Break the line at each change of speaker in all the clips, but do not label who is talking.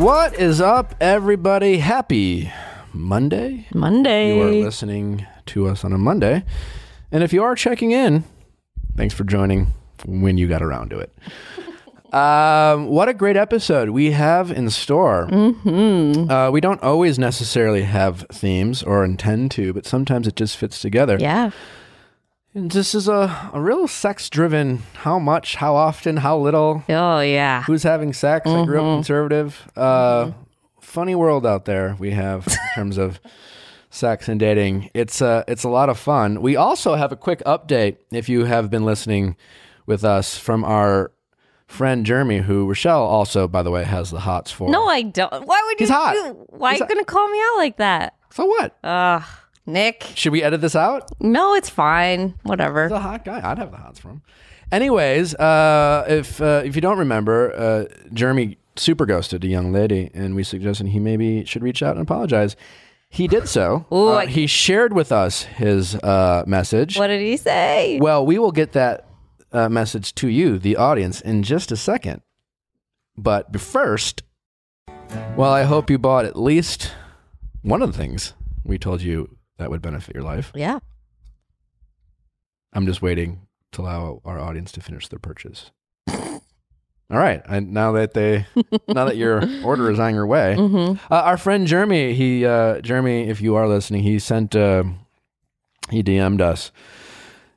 What is up, everybody? Happy Monday.
Monday.
You are listening to us on a Monday. And if you are checking in, thanks for joining when you got around to it. Um, what a great episode we have in store. Mm-hmm. Uh, we don't always necessarily have themes or intend to, but sometimes it just fits together.
Yeah.
And this is a, a real sex driven how much, how often, how little,
Oh, yeah.
who's having sex. I grew up conservative. Uh, Funny world out there we have in terms of sex and dating. It's uh, it's a lot of fun. We also have a quick update if you have been listening with us from our friend Jeremy, who Rochelle also, by the way, has the hots for.
No, I don't. Why would you?
He's hot.
do- Why
He's
are you going to call me out like that?
So what?
Ugh. Nick.
Should we edit this out?
No, it's fine. Whatever.
He's a hot guy. I'd have the hots for him. Anyways, uh, if uh, if you don't remember, uh, Jeremy super ghosted a young lady, and we suggested he maybe should reach out and apologize. He did so.
Ooh,
Uh,
I-
he shared with us his uh, message.
What did he say?
Well, we will get that uh, message to you, the audience, in just a second. But first, well, I hope you bought at least one of the things we told you that would benefit your life.
Yeah.
I'm just waiting to allow our audience to finish their purchase. All right, and now that they, now that your order is on your way,
Mm-hmm.
uh, our friend Jeremy, he, uh, Jeremy, if you are listening, he sent, uh, he DM'd us,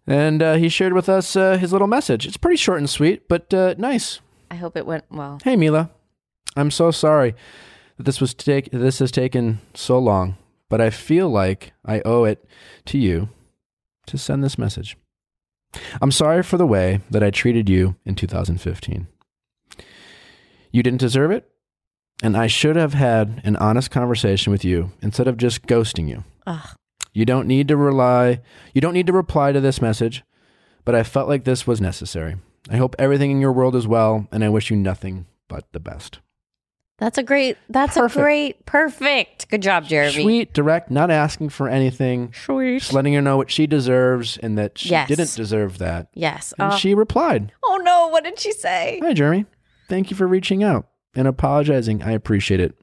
and uh, he shared with us uh, his little message. It's pretty short and sweet, but uh, nice.
I hope it went well.
Hey Mila, I'm so sorry that this was take this has taken so long, but I feel like I owe it to you to send this message. I'm sorry for the way that I treated you in 2015. You didn't deserve it, and I should have had an honest conversation with you instead of just ghosting you.
Ugh.
You don't need to rely, you don't need to reply to this message, but I felt like this was necessary. I hope everything in your world is well, and I wish you nothing but the best.
That's a great. That's
Perfect.
a great. Perfect. Good job, Jeremy.
Sweet, direct, not asking for anything,
Sweet.
just letting her know what she deserves and that she
Yes.
didn't deserve that.
Yes.
And
Uh,
she replied,
oh no! What did she say?
Hi, Jeremy. Thank you for reaching out and apologizing. I appreciate it.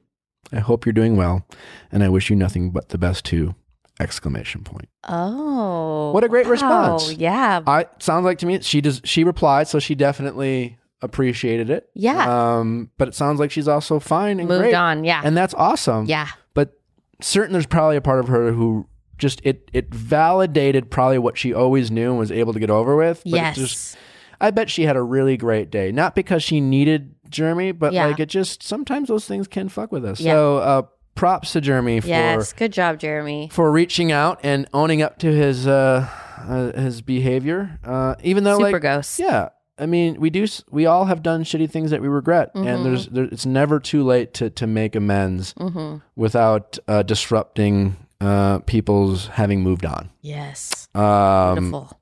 I hope you're doing well, and I wish you nothing but the best too. Exclamation point.
Oh.
What a great
wow.
response.
Yeah.
I sounds like to me she does she replied, so she definitely appreciated it.
Yeah.
Um, but it sounds like she's also fine and
Moved
great.
on. Yeah.
And that's awesome.
yeah.
But certain there's probably a part of her who just it it validated probably what she always knew and was able to get over with. But
Yes.
just I bet she had a really great day. Not because she needed Jeremy, but
Yeah.
like it just sometimes those things can fuck with us.
Yeah.
So uh props to Jeremy for
yes. Good job, Jeremy.
for reaching out and owning up to his uh, uh his behavior. Uh even though
Super
like
ghost.
yeah, I mean, we do. We all have done shitty things that we regret,
Mm-hmm.
and there's there, it's never too late to to make amends
Mm-hmm.
without uh, disrupting uh, people's having moved on.
Yes.
Um,
Beautiful.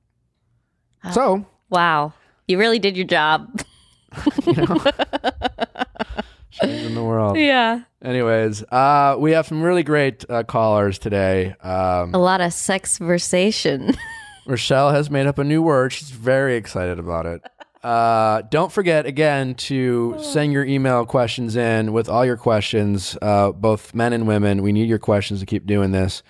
so
Wow. You really did your job.
in the world.
yeah.
Anyways, uh, we have some really great uh, callers today. Um,
A lot of sexversation.
Rochelle has made up a new word. She's very excited about it. Uh, don't forget again to send your email questions in with all your questions, uh, both men and women. We need your questions to keep doing this.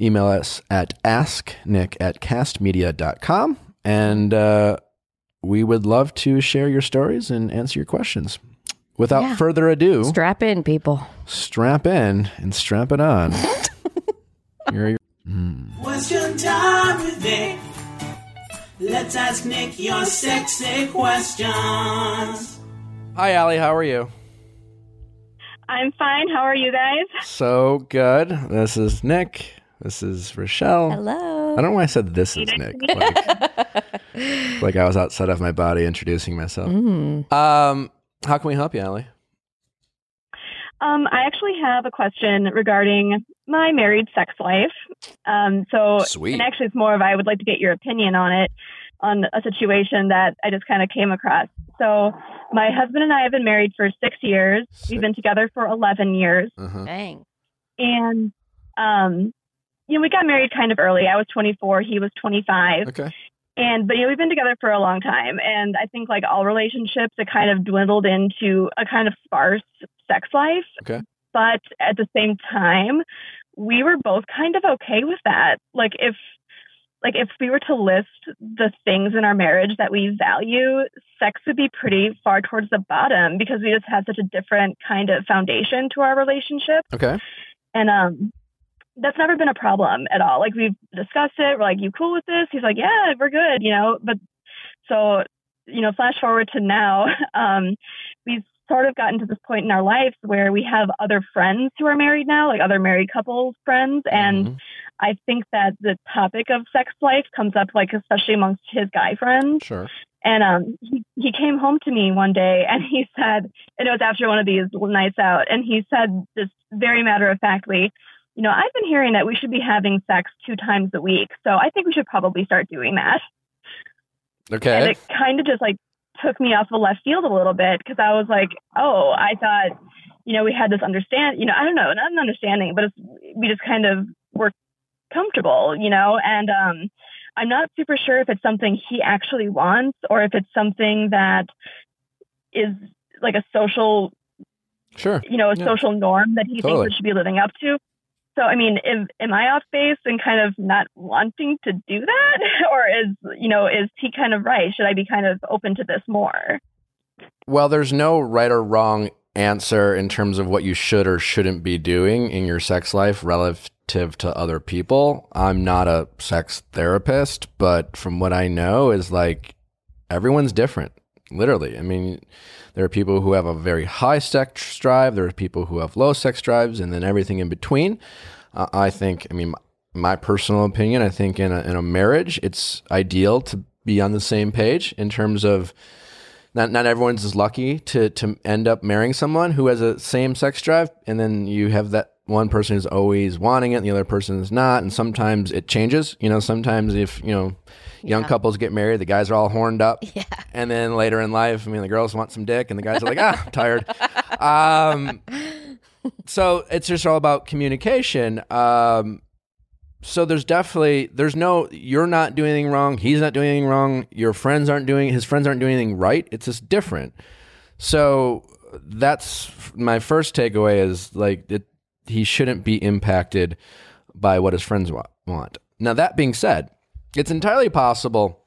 Email us at asknick at kastmedia.com. And uh, we would love to share your stories and answer your questions. Without
Yeah.
further ado,
Strap in, people.
strap in and strap it on. Here are your-
Question time with Nick. Let's ask Nick your sexy questions.
Hi, Allie. How are you?
I'm fine. How are you guys?
So good. This is Nick. This is Rochelle.
Hello.
I don't know why I said this is Nick. Like, like I was outside of my body introducing myself.
Mm.
Um, how can we help you, Allie?
Um, I actually have a question regarding my married sex life. Um, so,
Sweet.
and actually, it's more of I would like to get your opinion on it, on a situation that I just kind of came across. So, my husband and I have been married for six years.
Six.
We've been together for 11 years.
Uh-huh.
Dang.
And, um, you know, we got married kind of early. I was 24, he was 25.
Okay.
And but you know we've been together for a long time, and I think like all relationships, it kind of dwindled into a kind of sparse sex life.
Okay.
But at the same time, we were both kind of okay with that. Like if like if we were to list the things in our marriage that we value, sex would be pretty far towards the bottom because we just had such a different kind of foundation to our relationship.
Okay.
And um that's never been a problem at all. Like we've discussed it. We're like, you cool with this? He's like, yeah, we're good, you know. But so, you know, flash forward to now, um, we've sort of gotten to this point in our lives where we have other friends who are married now, like other married couples friends, and
Mhm.
I think that the topic of sex life comes up, like especially amongst his guy friends.
Sure.
And um, he, he came home to me one day and he said, and it was after one of these nights out, and he said this very matter of factly, you know, I've been hearing that we should be having sex two times a week, so I think we should probably start doing that.
Okay.
And it kind of just like took me off the left field a little bit because I was like, oh, I thought, you know, we had this understand, you know, I don't know, not an understanding, but we just kind of were comfortable, you know, and um, I'm not super sure if it's something he actually wants or if it's something that is like a social,
Sure.
you know, a
Yeah.
social norm that he
Totally.
thinks it should be living up to. So, I mean, am, am I off base and kind of not wanting to do that? Or is, you know, is he kind of right? Should I be kind of open to this more?
Well, there's no right or wrong answer in terms of what you should or shouldn't be doing in your sex life relative to other people. I'm not a sex therapist, but from what I know is like everyone's different. Literally. I mean, there are people who have a very high sex drive, there are people who have low sex drives and then everything in between. Uh, I think, I mean, my, personal opinion, I think in a, in a marriage, it's ideal to be on the same page in terms of not not everyone's as lucky to to end up marrying someone who has a same sex drive, and then you have that one person who's always wanting it, and the other person is not, and sometimes it changes. You know, sometimes if you know young
Yeah.
couples get married, the guys are all horned up,
Yeah.
and then later in life, I mean, the girls want some dick, and the guys are like, ah, I'm tired. Um, so it's just all about communication. Um, so there's definitely there's no you're not doing anything wrong he's not doing anything wrong your friends aren't doing his friends aren't doing anything right it's just different so that's my first takeaway is like he shouldn't be impacted by what his friends wa- want now that being said it's entirely possible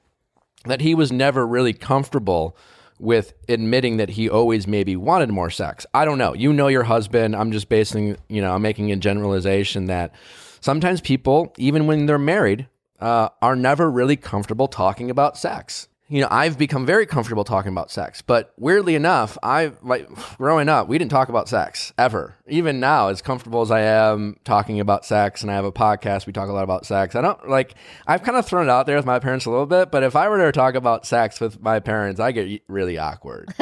that he was never really comfortable with admitting that he always maybe wanted more sex. I don't know. You know your husband. I'm just basing, you know, I'm making a generalization that sometimes people, even when they're married, uh, are never really comfortable talking about sex. You know, I've become very comfortable talking about sex, but weirdly enough, I like growing up, we didn't talk about sex ever. Even now, as comfortable as I am talking about sex, and I have a podcast, we talk a lot about sex. I don't like. I've kind of thrown it out there with my parents a little bit, but if I were to talk about sex with my parents, I get really awkward.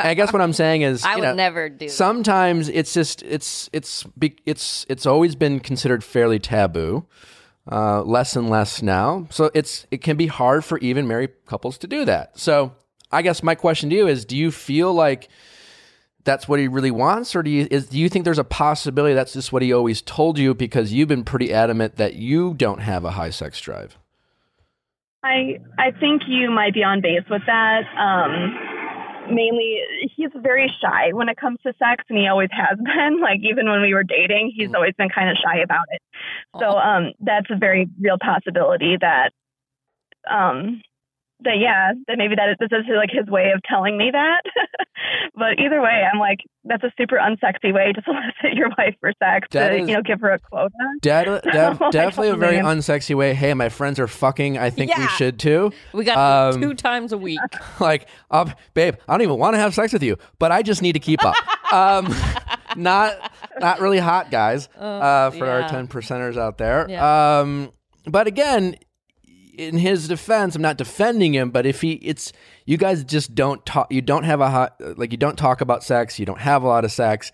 I guess what I'm saying is,
I would
know,
never do
sometimes it's just it's it's it's it's always been considered fairly taboo uh, less and less now. So it's it can be hard for even married couples to do that. So i guess my question to you is do you feel like that's what he really wants? Or do you is do you think there's a possibility that's just what he always told you because you've been pretty adamant that you don't have a high sex drive?
I I think you might be on base with that. Um, mainly, he's very shy when it comes to sex, and he always has been. Like even when we were dating, he's always been kind of shy about it. So um, that's a very real possibility that um, that yeah, that maybe that this is like his way of telling me that. but either way, I'm like that's a super unsexy way to solicit your wife for sex
That
to
is-
you know give her a quota.
Def- def-
Like,
definitely a very
man.
unsexy way hey my friends are fucking i think we should too
We got
Um,
two times a week.
like, um, babe, I don't even want to have sex with you, but I just need to keep up. um, not, not really hot guys uh, for our ten percenters out there.
Yeah.
Um, but again, in his defense, I'm not defending him, but if he, it's you guys just don't talk. You don't have a hot, like you don't talk about sex. You don't have a lot of sex.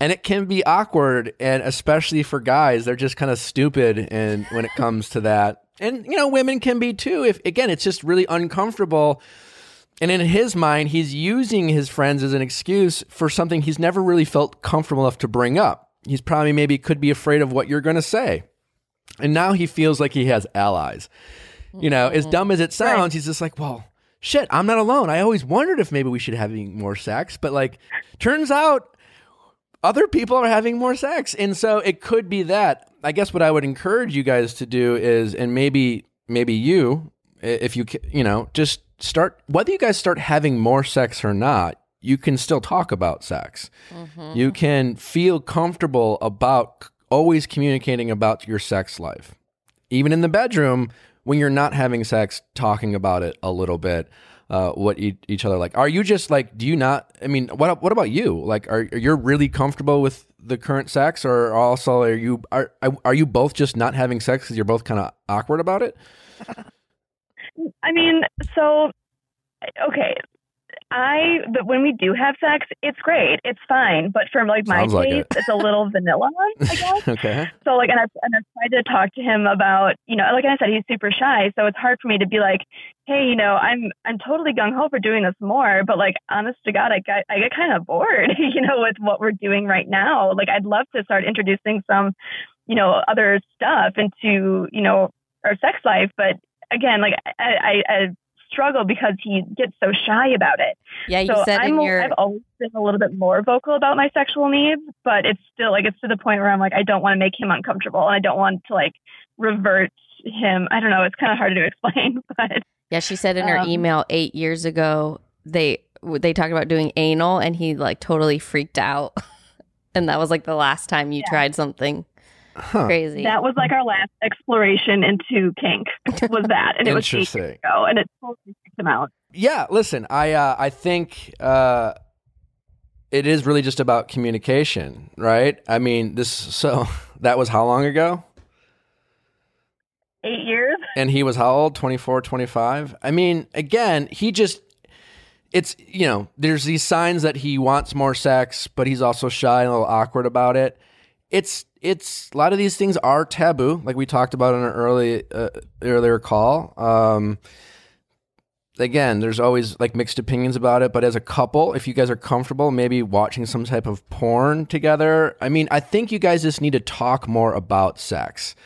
And it can be awkward, and especially for guys, they're just kind of stupid. And when it comes to that, and you know, women can be too. If again, it's just really uncomfortable. And in his mind, he's using his friends as an excuse for something he's never really felt comfortable enough to bring up. He's probably maybe could be afraid of what you're going to say. And now he feels like he has allies. You know, as dumb as it mm-hmm. sounds, he's just like, well, shit, I'm not alone. I always wondered if maybe we should have more sex, but like, turns out other people are having more sex, and so it could be that. I guess what I would encourage you guys to do is, and maybe maybe you, if you you know, just start whether you guys start having more sex or not. You can still talk about sex. Mm-hmm. You can feel comfortable about always communicating about your sex life even in the bedroom when you're not having sex talking about it a little bit uh, what e- each other like are you just like do you not i mean what what about you like are are you really comfortable with the current sex or also are you are are you both just not having sex because you're both kind of awkward about it
I mean, so okay. I but when we do have sex, it's great. It's fine. But for like my
Sounds like
taste,
it.
it's a little vanilla, I guess.
okay
So like, and I and I tried to talk to him about, you know, like I said, he's super shy, so it's hard for me to be like, hey, you know, I'm I'm totally gung ho for doing this more, but like, honest to God, I get I get kind of bored, you know, with what we're doing right now. Like, I'd love to start introducing some, you know, other stuff into, you know, our sex life, but again, like I I, I struggle because he gets so shy about it.
Yeah, you
so
said
I'm,
in your...
I've always been a little bit more vocal about my sexual needs, but it's still like it's to the point where I'm like I don't want to make him uncomfortable, and I don't want to like revert him. I don't know. It's kind of hard to explain, but
Yeah, she said in her
Um,
email eight years ago they they talked about doing anal, and he like totally freaked out, and that was like the last time you
Yeah.
tried something
huh.
Crazy.
that was like our last exploration into kink was that, and it was eight years
interesting.
ago, and it totally freaked him out.
yeah listen i uh i think uh it is really just about communication right? I mean this so that was how long ago?
Eight years.
and he was how old? 24 25 i mean again he just it's you know there's these signs that he wants more sex but he's also shy and a little awkward about it it's it's a lot of these things are taboo like we talked about in an early uh, earlier call. Um again there's always like mixed opinions about it but as a couple if you guys are comfortable maybe watching some type of porn together i mean i think you guys just need to talk more about sex.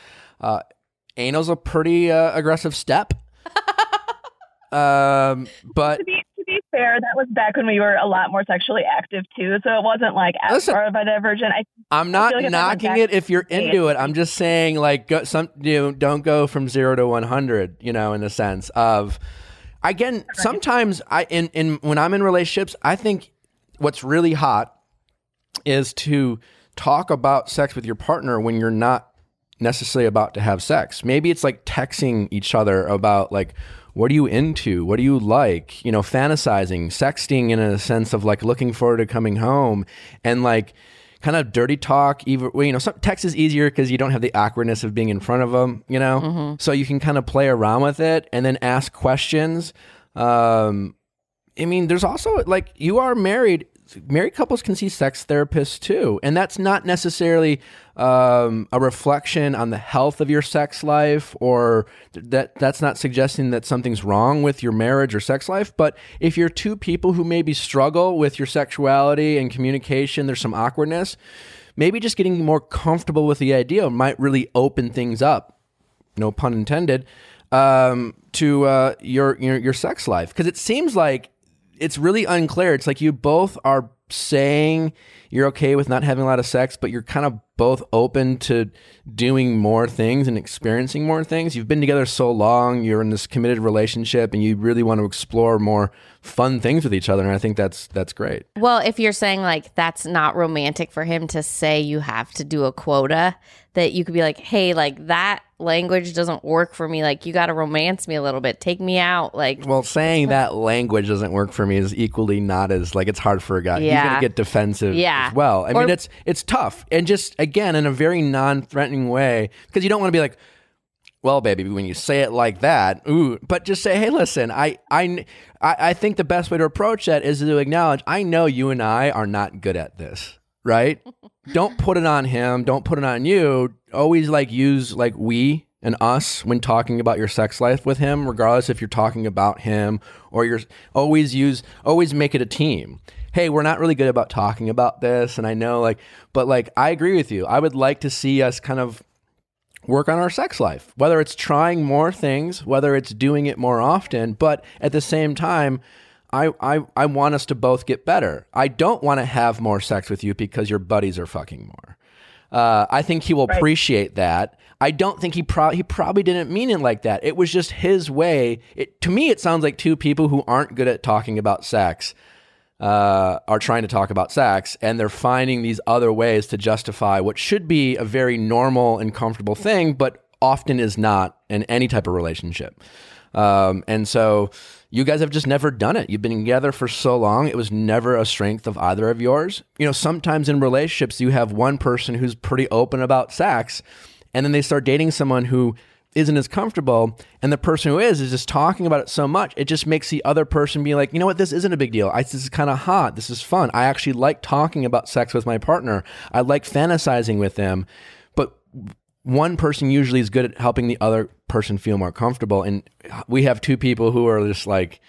Uh anal's a pretty uh, aggressive step. Um but
To be fair, that was back when we were a lot more sexually active too, so it wasn't like as far of a diversion. I
I'm not
like I went
knocking it if you're into it. I'm just saying, like, go, some you know, don't go from zero to 100. You know, in the sense of, again, sometimes I in in when I'm in relationships, I think what's really hot is to talk about sex with your partner when you're not necessarily about to have sex. Maybe it's like texting each other about like what are you into? What do you like? You know, fantasizing, sexting in a sense of like looking forward to coming home and like kind of dirty talk. Even well, you know, some text is easier because you don't have the awkwardness of being in front of them. You know, so you can kind of play around with it and then ask questions. Um, I mean, there's also like you are married. Married couples can see sex therapists too, and that's not necessarily um, a reflection on the health of your sex life, or that that's not suggesting that something's wrong with your marriage or sex life. But if you're two people who maybe struggle with your sexuality and communication, there's some awkwardness. Maybe just getting more comfortable with the idea might really open things up no pun intended, um, to uh, your, your your sex life because it seems like it's really unclear. It's like you both are saying you're okay with not having a lot of sex, but you're kind of both open to doing more things and experiencing more things. You've been together so long, you're in this committed relationship, and you really want to explore more fun things with each other. And I think that's that's great.
Well, if you're saying like that's not romantic for him to say you have to do a quota, that you could be like, hey, like that language doesn't work for me. Like you got to romance me a little bit. Take me out. Like,
Well, saying that language doesn't work for me is equally not as like it's hard for a guy.
yeah.
He's gonna get defensive
Yeah.
as well. I
Or-
mean, it's it's tough, and just again in a very non-threatening way because you don't want to be like, well, baby, when you say it like that, ooh, but just say, hey, listen, I I I think the best way to approach that is to acknowledge I know you and I are not good at this, right? don't put it on him. Don't put it on you. Always like use like we and us when talking about your sex life with him, regardless if you're talking about him or you're always use always make it a team. Hey, we're not really good about talking about this, and I know like, but like I agree with you. I would like to see us kind of work on our sex life, whether it's trying more things, whether it's doing it more often, but at the same time, I, I, I want us to both get better. I don't want to have more sex with you because your buddies are fucking more. Uh, I think he will appreciate that. I don't think he pro- he probably didn't mean it like that. It was just his way. It, to me, it sounds like two people who aren't good at talking about sex uh, are trying to talk about sex, and they're finding these other ways to justify what should be a very normal and comfortable thing, but often is not in any type of relationship. Um, and so you guys have just never done it. You've been together for so long. It was never a strength of either of yours. You know, sometimes in relationships, you have one person who's pretty open about sex, and then they start dating someone who isn't as comfortable and the person who is is just talking about it so much it just makes the other person be like you know what? This isn't a big deal. I, this is kind of hot. This is fun. I actually like talking about sex with my partner. I like fantasizing with them. But one person usually is good at helping the other person feel more comfortable and we have two people who are just like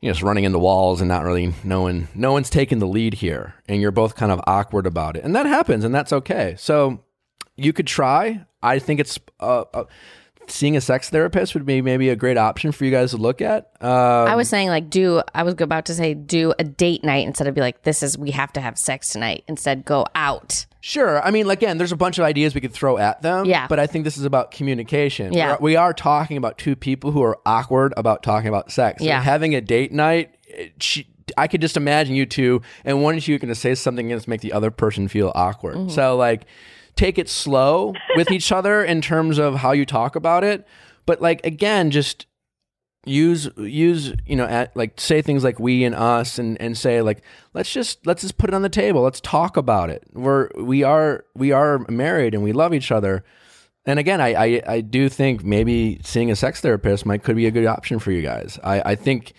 you know, just running into walls and not really knowing no one's taking the lead here and you're both kind of awkward about it. And that happens and that's okay. So you could try. I think it's uh, uh, seeing a sex therapist would be maybe a great option for you guys to look at um,
I was saying like do I was about to say do a date night instead of be like this is we have to have sex tonight. Instead go out.
Sure. I mean, again, there's a bunch of ideas we could throw at them.
Yeah.
But I think this is about communication.
Yeah.
We're- we are talking about two people who are awkward about talking about sex.
Yeah.
having a date night, it- she, I could just imagine you two, and one of you going to say something that's make the other person feel awkward.
Mm-hmm.
So, like, take it slow with each other in terms of how you talk about it. But, like, again, just use use you know at like say things like we and us and and say like let's just let's just put it on the table. Let's talk about it. We're we are we are married and we love each other. And again i i, I do think maybe seeing a sex therapist might could be a good option for you guys. I i think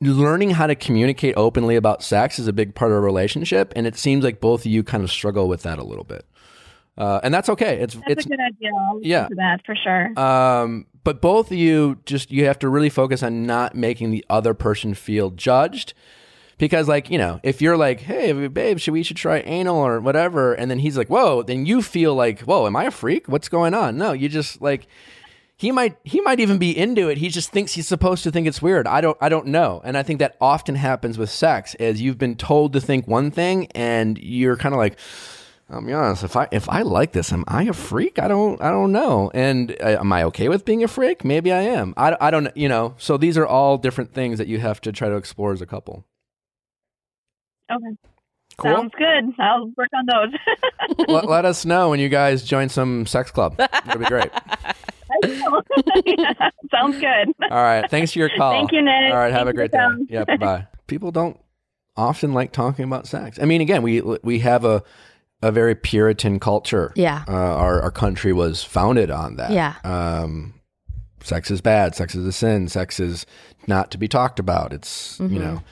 learning how to communicate openly about sex is a big part of a relationship and it seems like both of you kind of struggle with that a little bit uh, and that's okay it's
That's
it's
a good idea. I'll
yeah.
that for sure.
um, but both of you just you have to really focus on not making the other person feel judged. Because like, you know, if you're like, hey babe, should we should try anal or whatever, and then he's like, Whoa, then you feel like, Whoa, am I a freak? What's going on? No, you just like he might he might even be into it. He just thinks he's supposed to think it's weird. I don't I don't know. And I think that often happens with sex is you've been told to think one thing and you're kind of like I'll be honest. If I if I like this, am I a freak? I don't I don't know. And uh, am I okay with being a freak? Maybe I am. I, I don't you know. So these are all different things that you have to try to explore as a couple.
okay.
Cool.
Sounds good. I'll work on those.
let, let us know when you guys join some sex club. That'd be great.
Yeah, Sounds good.
All right. Thanks for your call.
Thank you, Nick.
All right. Have
Thank
a great day. Yeah. Bye. People don't often like talking about sex. I mean, again, we we have a a very Puritan culture.
Yeah.
Uh, our our country was founded on that.
Yeah.
Um, sex is bad. Sex is a sin. Sex is not to be talked about. It's
Mm-hmm.
you know.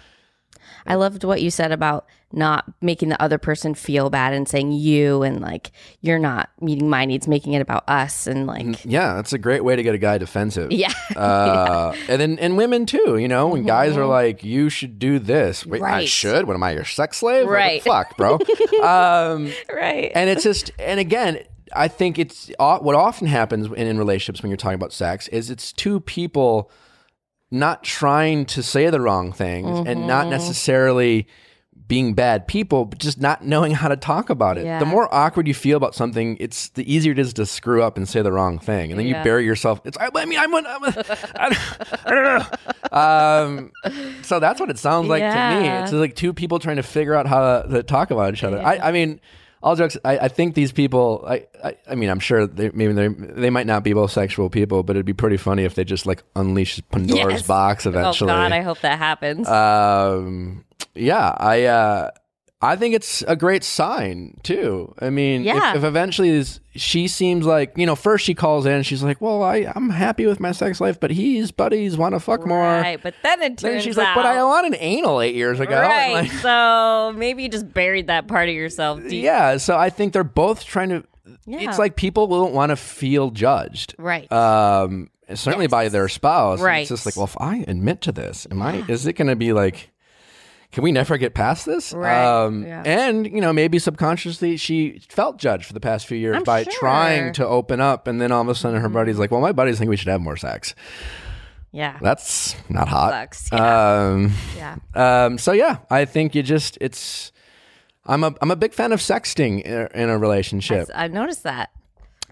I loved what you said about not making the other person feel bad and saying you and like you're not meeting my needs, making it about us and like
Yeah, that's a great way to get a guy defensive.
yeah.
Uh, and then and women too. You know, when guys are like, "You should do this," wait, I
Mm-hmm.
Should. What am I, your sex slave?
Right.
fuck, bro. um,
right.
and it's just and again i think it's what often happens in, in relationships when you're talking about sex is it's two people not trying to say the wrong things and
Mm-hmm.
not necessarily being bad people but just not knowing how to talk about it.
Yeah.
the more awkward you feel about something it's the easier it is to screw up and say the wrong thing. And then
Yeah.
you bury yourself. It's i, I mean i'm, I'm a, I, don't- I don't know. Um, so that's what it sounds like to me. It's like two people trying to figure out how to, to talk about each other. I, I mean all jokes I, I think these people I, I, I mean i'm sure they, maybe they they might not be both sexual people but it'd be pretty funny if they just like unleash pandora's
Yes.
box
oh
eventually
God, I hope that happens.
um yeah i uh I think it's a great sign too. I mean, if-
Yeah.
if, eventually is, she seems like you know, first she calls in, and she's like, "Well, I I'm happy with my sex life, but he's buddies want to fuck more."
Right, but then it turns
Then she's like, "But I
out-
an anal eight years ago."
Right.
like-
so maybe you just buried that part of yourself deep.
yeah so i think they're both trying to
Yeah.
it's like people don't want to feel judged
Right.
um certainly by their spouse
Right.
it's just like well if i admit to this am i is it going to be like can we never get past this?
Right,
Um,
yeah.
And, you know, maybe subconsciously she felt judged for the past few years
I'm
by
sure.
trying to open up. And then all of a sudden her
Mm-hmm.
buddy's like, well, my buddies think we should have more sex.
Yeah.
That's not hot.
Sucks. Yeah.
Um,
yeah.
um, so yeah, I think you just, it's, I'm a, I'm a big fan of sexting in a, in a relationship.
I've noticed that.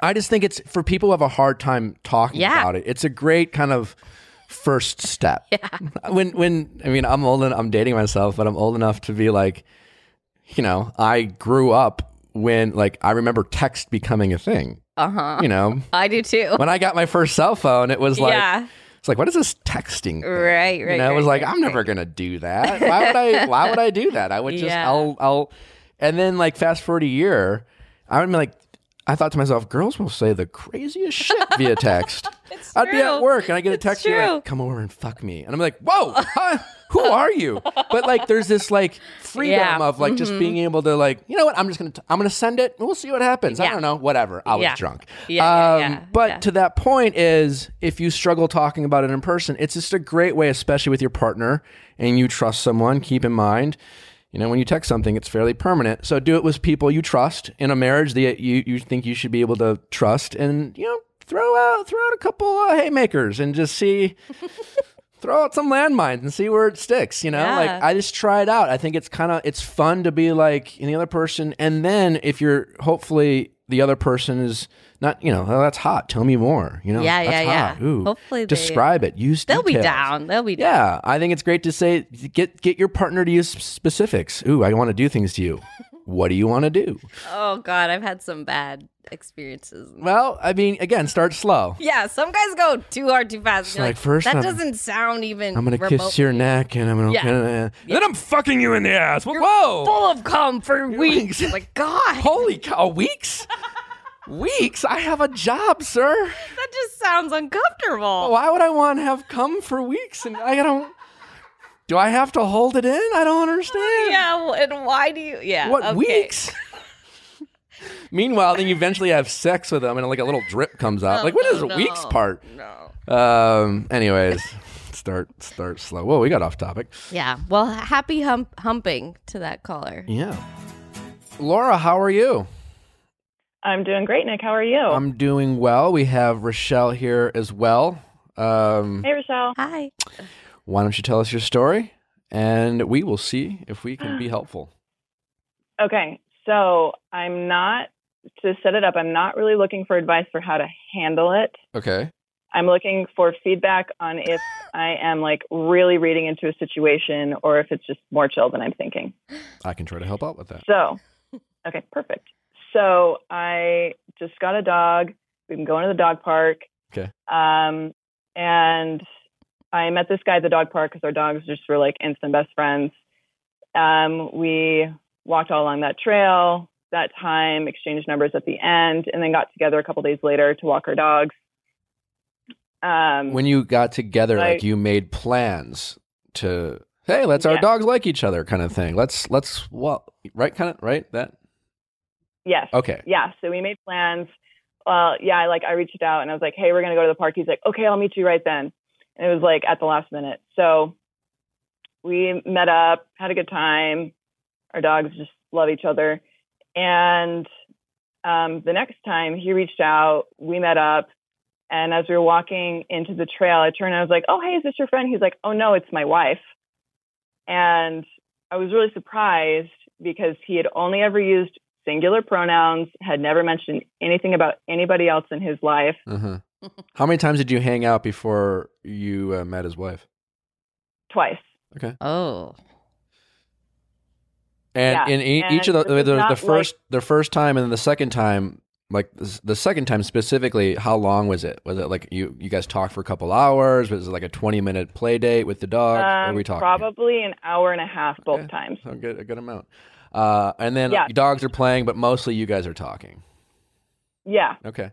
I just think it's for people who have a hard time talking
Yeah.
about it. It's a great kind of first step.
Yeah.
When when I mean I'm old and I'm dating myself, but I'm old enough to be like, you know, I grew up when like I remember text becoming a thing.
Uh huh.
You know,
I do too.
when I got my first cell phone, it was like
yeah.
it's like what is this texting? thing?
Right. Right.
you know, it was like
right,
I'm never gonna do that. Why would I? Why would I do that? I would just
Yeah.
I'll I'll, and then like fast forward a year, I would be like, I thought to myself, girls will say the craziest shit via text.
It's
I'd be at work and I get a text, you're like, come over and fuck me, and I'm like, whoa, huh? who are you? But like, there's this like freedom
Yeah.
of like just being able to like, you know what? I'm just gonna t- I'm gonna send it. and We'll see what happens. I don't know. Whatever. I was
Yeah.
drunk.
Yeah, yeah,
Um,
yeah,
But
yeah.
to that point is if you struggle talking about it in person, it's just a great way, especially with your partner and you trust someone. Keep in mind, you know, when you text something, it's fairly permanent. So do it with people you trust in a marriage that you, you think you should be able to trust and, you know, throw out, throw out a couple uh, haymakers and just see, throw out some landmines and see where it sticks, you know?
Yeah.
Like I just try it out. I think it's kind of, it's fun to be like in the other person. And then if you're, hopefully the other person is not, you know, oh, that's hot. Tell me more, you know?
Yeah,
that's
yeah,
hot.
yeah.
Ooh.
Hopefully they-
describe it. Use
They'll be down. They'll be down.
Yeah, I think it's great to say get get your partner to use specifics. Ooh, I want to do things to you. what do you want to do?
Oh God, I've had some bad experiences.
Well, I mean, again, start slow.
Yeah, some guys go too hard, too fast. You're
like, first
that
I'm-
doesn't sound even.
I'm gonna kiss your neck, and I'm gonna,
Yeah.
and then I'm fucking you in the ass. Whoa!
full of cum for weeks.
You're-
like God,
Holy cow! Weeks? weeks? I have a job, sir.
that just sounds uncomfortable.
Why would I want to have come for weeks? And I don't. Do I have to hold it in? I don't understand.
Yeah, well, and why do you? Yeah,
What
okay.
weeks? Meanwhile, then you eventually have sex with them, and like a little drip comes out. like, what is the
no,
weeks part?
No.
Um. Anyways, start start slow. Whoa, we got off topic.
Yeah. Well, happy hump humping to that caller.
Yeah. Laura, how are you?
I'm doing great, Nick. How are you?
I'm doing well. We have Rochelle here as well. Um,
hey, Rochelle.
Hi.
why don't you tell us your story, and we will see if we can be helpful.
Okay, so I'm not to set it up. I'm not really looking for advice for how to handle it.
Okay.
I'm looking for feedback on if I am like really reading into a situation or if it's just more chill than I'm thinking.
I can try to help out with that.
So, okay, perfect. So I just got a dog. We've been going to the dog park.
Okay.
Um, and I met this guy at the dog park because our dogs just were like instant best friends. Um, we walked all along that trail that time, exchanged numbers at the end, and then got together a couple days later to walk our dogs. Um,
When you got together,
I-
like you made plans to, hey, let's our dogs like each other, kind of thing. Let's let's well, right, kind of right that.
Yes.
Okay.
yeah, so we made plans. Uh, yeah, I like I reached out and I was like, "Hey, we're gonna go to the park." He's like, "Okay, I'll meet you right then." And it was like at the last minute. So we met up, had a good time. Our dogs just love each other. And um, the next time he reached out, we met up. And as we were walking into the trail, I turned and I was like, "Oh, hey, is this your friend?" He's like, "Oh no, it's my wife." And I was really surprised because he had only ever used singular pronouns, had never mentioned anything about anybody else in his life.
Uh-huh. How many times did you hang out before you uh, met his wife?
Twice. Okay.
Oh.
And
Yeah,
in e- each of
and
the the, the
not
first the first time and then the second time, like the, the second time specifically, how long was it? Was it like you you guys talked for a couple hours? Was it like a twenty minute play date with the dog? what are
Um,
we talking?
Probably an hour and a half both
Okay.
times.
A good a good amount. Uh, and then
Yeah.
dogs are playing, but mostly you guys are talking.
Yeah.
Okay.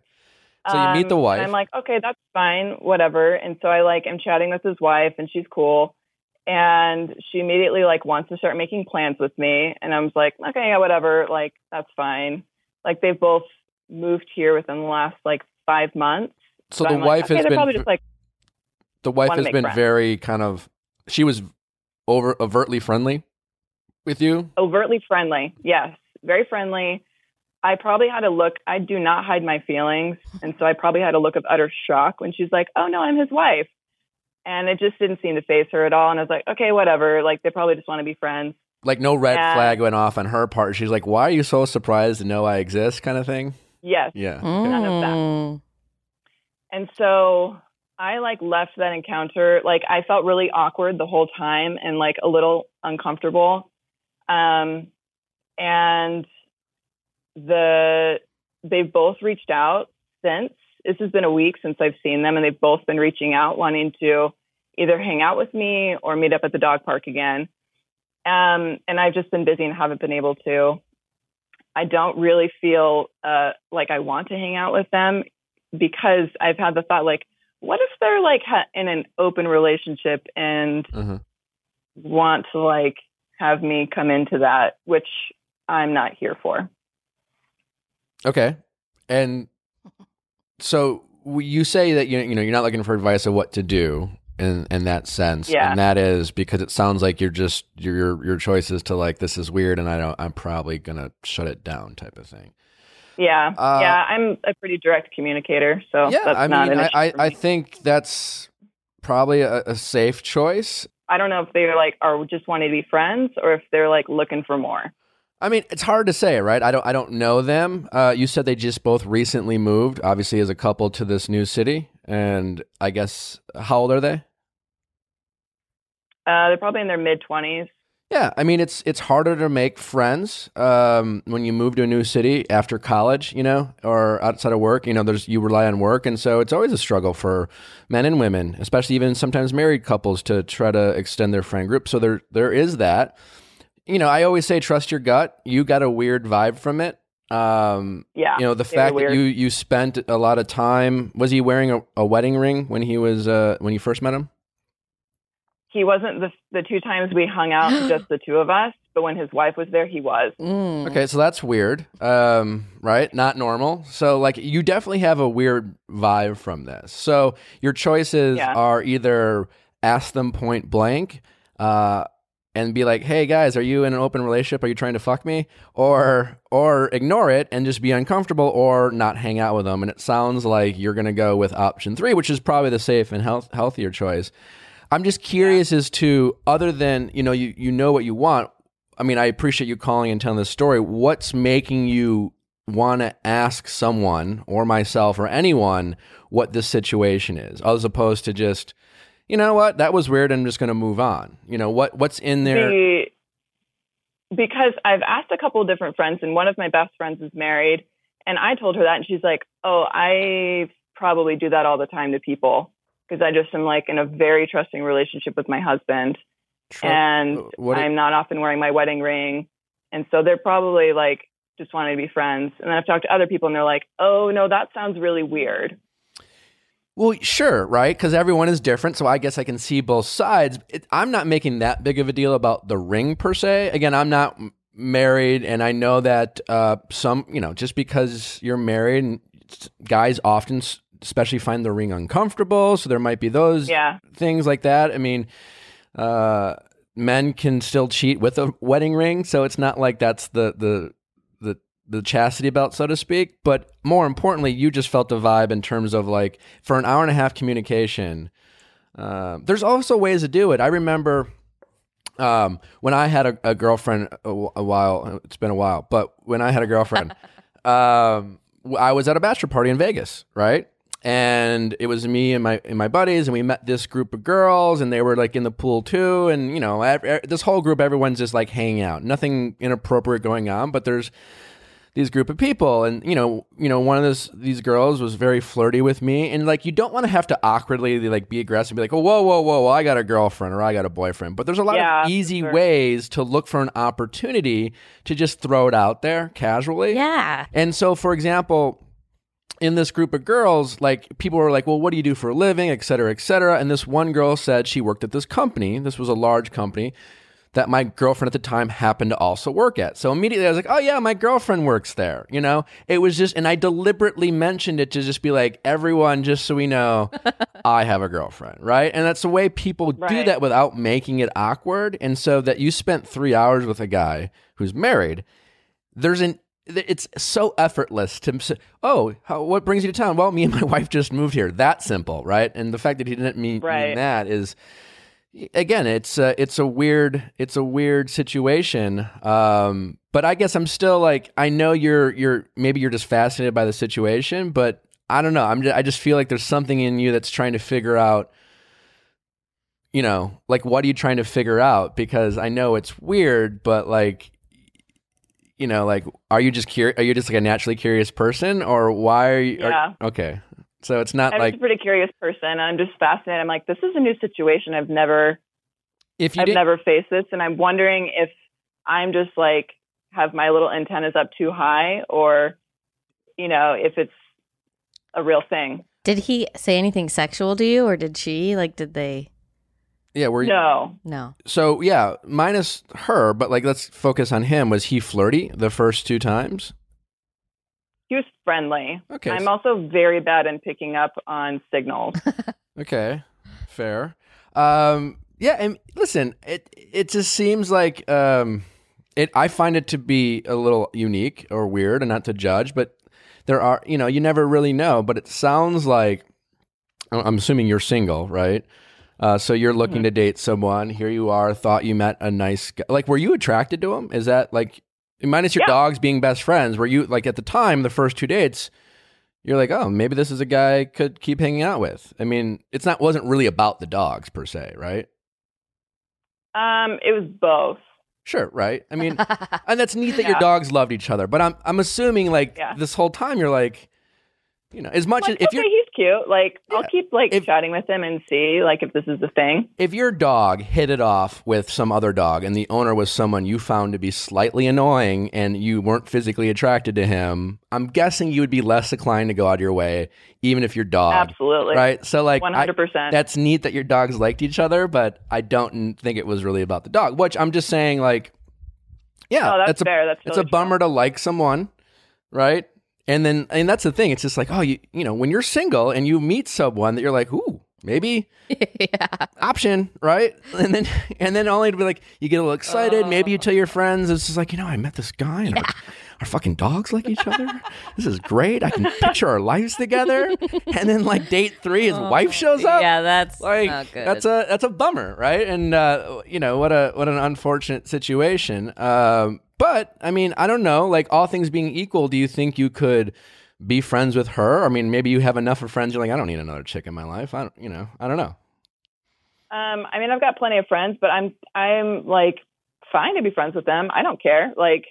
So you meet the
Um,
wife.
And I'm like, okay, that's fine, whatever. And so I like am chatting with his wife, and she's cool. And she immediately like wants to start making plans with me, and I was like, okay, yeah, whatever, like that's fine. Like they've both moved here within the last like five months.
so
But
the
I'm like,
wife
okay,
has
they're
been
probably just like
the wife has been
friends.
very kind of she was over overtly friendly. With you?
overtly friendly. Yes, very friendly. I probably had a look. I do not hide my feelings, and so I probably had a look of utter shock when she's like, "Oh no, I'm his wife," and it just didn't seem to phase her at all. And I was like, "Okay, whatever. Like they probably just want to be friends."
Like no red
Yeah.
flag went off on her part. She's like, "Why are you so surprised to know I exist?" kind of thing.
Yes,
Yeah.
None of that.
Mm.
and so I like left that encounter. Like I felt really awkward the whole time and like a little uncomfortable. Um, and the they've both reached out since. This has been a week since I've seen them, and they've both been reaching out, wanting to either hang out with me or meet up at the dog park again. Um, and I've just been busy and haven't been able to. I don't really feel uh, like I want to hang out with them because I've had the thought, like, what if they're like ha- in an open relationship and
Uh-huh.
want to like have me come into that, which I'm not here for.
Okay. And so you say that you you know you're not looking for advice of what to do in in that sense,
Yeah.
and that is because it sounds like you're just your your choice is to like this is weird, and I don't I'm probably gonna shut it down type of thing.
Yeah,
Uh,
yeah, I'm a pretty direct communicator, so
yeah,
that's
I
not
mean
an
I I, I think that's probably a, a safe choice.
I don't know if they're like are just wanting to be friends or if they're like looking for more.
I mean, it's hard to say, right? I don't I don't know them. Uh, you said they just both recently moved, obviously as a couple to this new city, and I guess how old are they?
Uh, they're probably in their mid twenties.
Yeah, I mean it's it's harder to make friends um, when you move to a new city after college, you know, or outside of work. You know, there's you rely on work, and so it's always a struggle for men and women, especially even sometimes married couples, to try to extend their friend group. So there there is that. You know, I always say trust your gut. You got a weird vibe from it. Um,
Yeah,
you know, the fact that you you spent a lot of time. Was he wearing a, a wedding ring when he was uh, when you first met him?
He wasn't the the two times we hung out, just the two of us. But when his wife was there, he was.
Mm.
Okay, so that's weird, um, right? Not normal. So, like, you definitely have a weird vibe from this. So, your choices
Yeah.
are either ask them point blank, uh, and be like, "Hey guys, are you in an open relationship? Are you trying to fuck me?" Or, or ignore it and just be uncomfortable, or not hang out with them. And it sounds like you're gonna go with option three, which is probably the safe and health, healthier choice. I'm just curious as to other than you know you you know what you want. I mean, I appreciate you calling and telling this story. What's making you want to ask someone or myself or anyone what this situation is, as opposed to just, you know what, that was weird. I'm just going to move on. You know what what's in there?
The, because I've asked a couple of different friends, and one of my best friends is married, and I told her that, and she's like, "Oh, I probably do that all the time to people because I just am like in a very trusting relationship with my husband,
Tr-
and
what-
I'm not often wearing my wedding ring, and so they're probably like just wanting to be friends." And then I've talked to other people, and they're like, "Oh no, that sounds really weird."
Well, sure, right? Because everyone is different, so I guess I can see both sides. It, I'm not making that big of a deal about the ring per se. Again, I'm not m- married, and I know that uh, some, you know, just because you're married, and guys often, s- especially, find the ring uncomfortable. So there might be those
Yeah,
things like that. I mean, uh, men can still cheat with a wedding ring, so it's not like that's the the the the chastity belt, so to speak. But more importantly, you just felt the vibe in terms of like for an hour and a half communication. Uh, there's also ways to do it. I remember um, when I had a, a girlfriend a, a while. It's been a while, but when I had a girlfriend, um, I was at a bachelor party in Vegas, right? And it was me and my and my buddies, and we met this group of girls, and they were like in the pool too. And you know, ev- ev- this whole group, everyone's just like hanging out, nothing inappropriate going on, but there's these group of people and you know you know one of this these girls was very flirty with me and like you don't want to have to awkwardly like be aggressive and be like oh whoa whoa whoa well, i got a girlfriend or i got a boyfriend but there's a lot
Yeah,
of easy
sure.
ways to look for an opportunity to just throw it out there casually
Yeah.
and so, for example, in this group of girls, like people were like, well, what do you do for a living, et cetera, et cetera. And this one girl said she worked at this company. This was a large company. that my girlfriend at the time happened to also work at. So immediately I was like, oh yeah, my girlfriend works there. You know, it was just, and I deliberately mentioned it to just be like, everyone, just so we know, I have a girlfriend, right? And that's the way people do that without making it awkward. And so that you spent three hours with a guy who's married, there's an it's so effortless to say, oh how, what brings you to town? Well me and my wife just moved here. That simple right? And the fact that he didn't mean, mean that is again it's a, it's a weird it's a weird situation. Um but i guess i'm still like i know you're you're maybe you're just fascinated by the situation but i don't know. I'm just, i just feel like there's something in you that's trying to figure out you know like what are you trying to figure out? Because i know it's weird but like you know like are you just curious are you just like a naturally curious person or why are you are-
Yeah.
okay so it's not
I'm
like
just a pretty curious person. I'm just fascinated. I'm like, this is a new situation. I've never,
if you
I've
did
never faced this, and I'm wondering if I'm just like have my little antennas up too high, or you know, if it's a real thing.
Did he say anything sexual to you, or did she? Like, did they?
Yeah were you
No,
No.
So yeah, minus her, but like let's focus on him. Was he flirty the first two times?
he was friendly.
Okay.
I'm also very bad in picking up on signals.
Okay, fair. Um, yeah, and listen, it it just seems like um, it. I find it to be a little unique or weird, and not to judge, but there are you know you never really know. But it sounds like I'm assuming you're single, right? Uh, so you're looking to date someone. Here you are. Thought you met a nice guy. Like, were you attracted to him? Is that like minus your
Yeah.
dogs being best friends? Were you like at the time the first two dates? You're like, oh, maybe this is a guy I could keep hanging out with. I mean, it's not wasn't really about the dogs per se, right?
Um, it was both.
Sure, right. I mean, and that's neat that your dogs loved each other. But I'm I'm assuming like
Yeah.
this whole time you're like, you know, as much
Like,
as if
okay,
you're
he's cute. Like,
Yeah.
I'll keep like
If-
chatting with him and see like if this is the thing.
if your dog hit it off with some other dog and the owner was someone you found to be slightly annoying and you weren't physically attracted to him, I'm guessing you would be less inclined to go out of your way, even if your dog,
Absolutely,
right? So like,
hundred percent.
that's neat that your dogs liked each other, but I don't think it was really about the dog. Which I'm just saying, like, yeah,
Oh, that's
that's a
fair. That's
it's
really
a bummer to like someone, right? And then and that's the thing. It's just like, oh, you you know, when you're single and you meet someone that you're like, ooh, maybe
yeah.
option, right? And then and then only to be like, you get a little excited. Oh. Maybe you tell your friends. It's just like, you know, I met this guy and our, our fucking dogs like each other. This is great. I can picture our lives together. And then like date three, his wife shows up
Yeah, that's
like
not good.
that's a that's a bummer, right? And uh, you know what a what an unfortunate situation. Um, but I mean, I don't know. Like all things being equal, do you think you could be friends with her? I mean, maybe you have enough of friends. You're like, I don't need another chick in my life. I don't, you know, I don't know.
Um, I mean, I've got plenty of friends, but I'm I'm like fine to be friends with them. I don't care. Like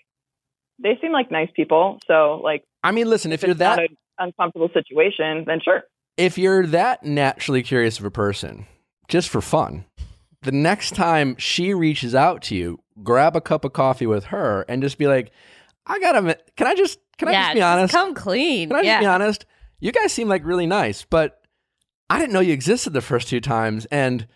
they seem like nice people. So like
I mean, listen, if
if
you're that
uncomfortable situation, then sure.
if you're that naturally curious of a person, just for fun, the next time she reaches out to you, grab a cup of coffee with her and just be like, I gotta, can I just, can I just be honest?
Come clean.
Can I just
yeah.
be honest? You guys seem like really nice, but I didn't know you existed the first two times. And,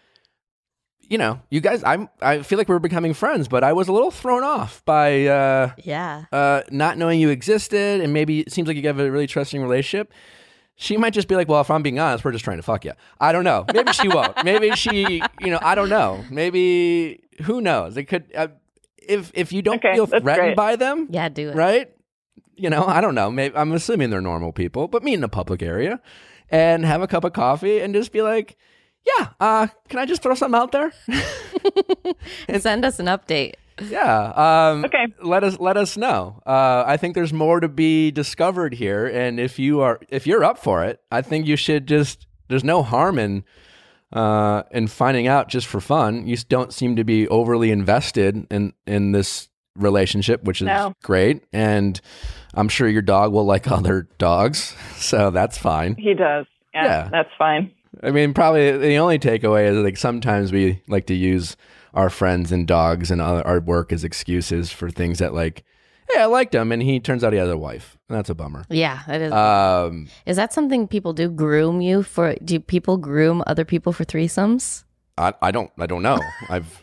you know, you guys, I'm, I feel like we're becoming friends, but I was a little thrown off by, uh,
Yeah.
uh, not knowing you existed, and maybe it seems like you have a really trusting relationship. She might just be like, "Well, if I'm being honest, we're just trying to fuck you." I don't know. Maybe she won't. Maybe she, you know, I don't know. Maybe who knows? It could. Uh, if if you don't
Okay,
feel threatened
great.
by them,
Yeah, do it.
right? You know, I don't know. Maybe I'm assuming they're normal people, but meet in a public area and have a cup of coffee and just be like, "Yeah, uh, can I just throw something out there?"
and Send us an update.
Yeah. Um,
Okay.
Let us let us know. Uh, I think there's more to be discovered here, and if you are if you're up for it, I think you should just. There's no harm in uh, in finding out just for fun. You don't seem to be overly invested in in this relationship, which is
No.
great, and I'm sure your dog will like other dogs, so that's fine.
He does. Yeah,
Yeah.
that's fine.
I mean, probably the only takeaway is like sometimes we like to use our friends and dogs and our work as excuses for things that like, hey, I liked him, and he turns out he has a wife, and that's a bummer.
Yeah, it is.
Um,
is that something people do? Groom you for? Do people groom other people for threesomes?
I, I don't I don't know. I've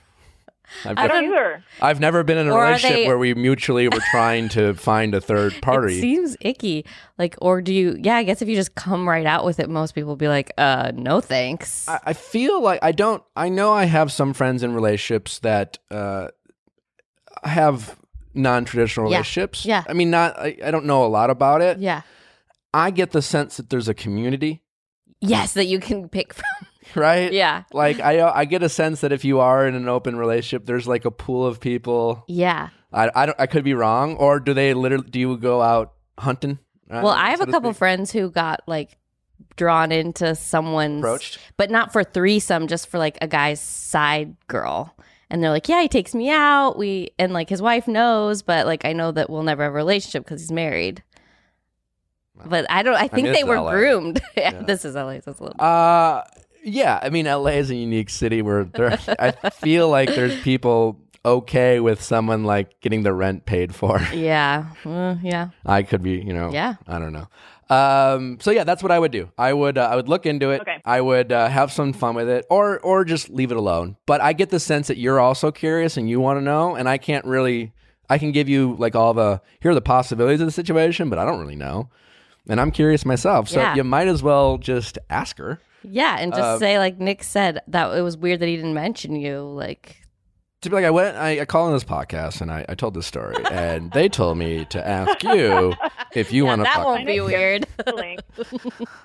I've,
I don't
don't-
either.
I've never been in a
Or
relationship
they-
where we mutually were trying to find a third party.
It
party.
seems icky. Like, or do you? Yeah, I guess if you just come right out with it, most people be like, "Uh, no thanks."
I, I feel like I don't. I know I have some friends in relationships that uh, have non-traditional
Yeah.
relationships.
Yeah.
I mean, not. I, I don't know a lot about it.
yeah.
I get the sense that there's a community,
Yes, that you can pick from.
right?
Yeah.
Like I, I get a sense that if you are in an open relationship, there's like a pool of people.
Yeah.
I, I don't. I could be wrong. Or do they literally? Do you go out hunting? Uh,
Well, I have
so
a couple friends who got like drawn into someone's
Approached?
but not for threesome, just for like a guy's side girl. And they're like, "Yeah, he takes me out. We and like his wife knows, but like I know that we'll never have a relationship because he's married." But I don't. I think
mean,
they were
LA.
groomed. Yeah. This is LA. So it's a little.
Uh yeah. I mean, LA is a unique city where there. I feel like there's people okay with someone like getting the rent paid for.
yeah. Uh, yeah.
I could be, you know.
Yeah.
I don't know. Um. So yeah, that's what I would do. I would. Uh, I would look into it.
Okay.
I would uh, have some fun with it, or or just leave it alone. But I get the sense that you're also curious and you want to know, and I can't really. I can give you like all the here are the possibilities of the situation, but I don't really know, and I'm curious myself. So
Yeah.
you might as well just ask her.
Yeah, and just
Uh,
say like Nick said that it was weird that he didn't mention you. Like,
to be like, I went, I, I called on this podcast and I, I told this story, and they told me to ask you if you
yeah,
want to
that
talk.
won't be weird.
Link.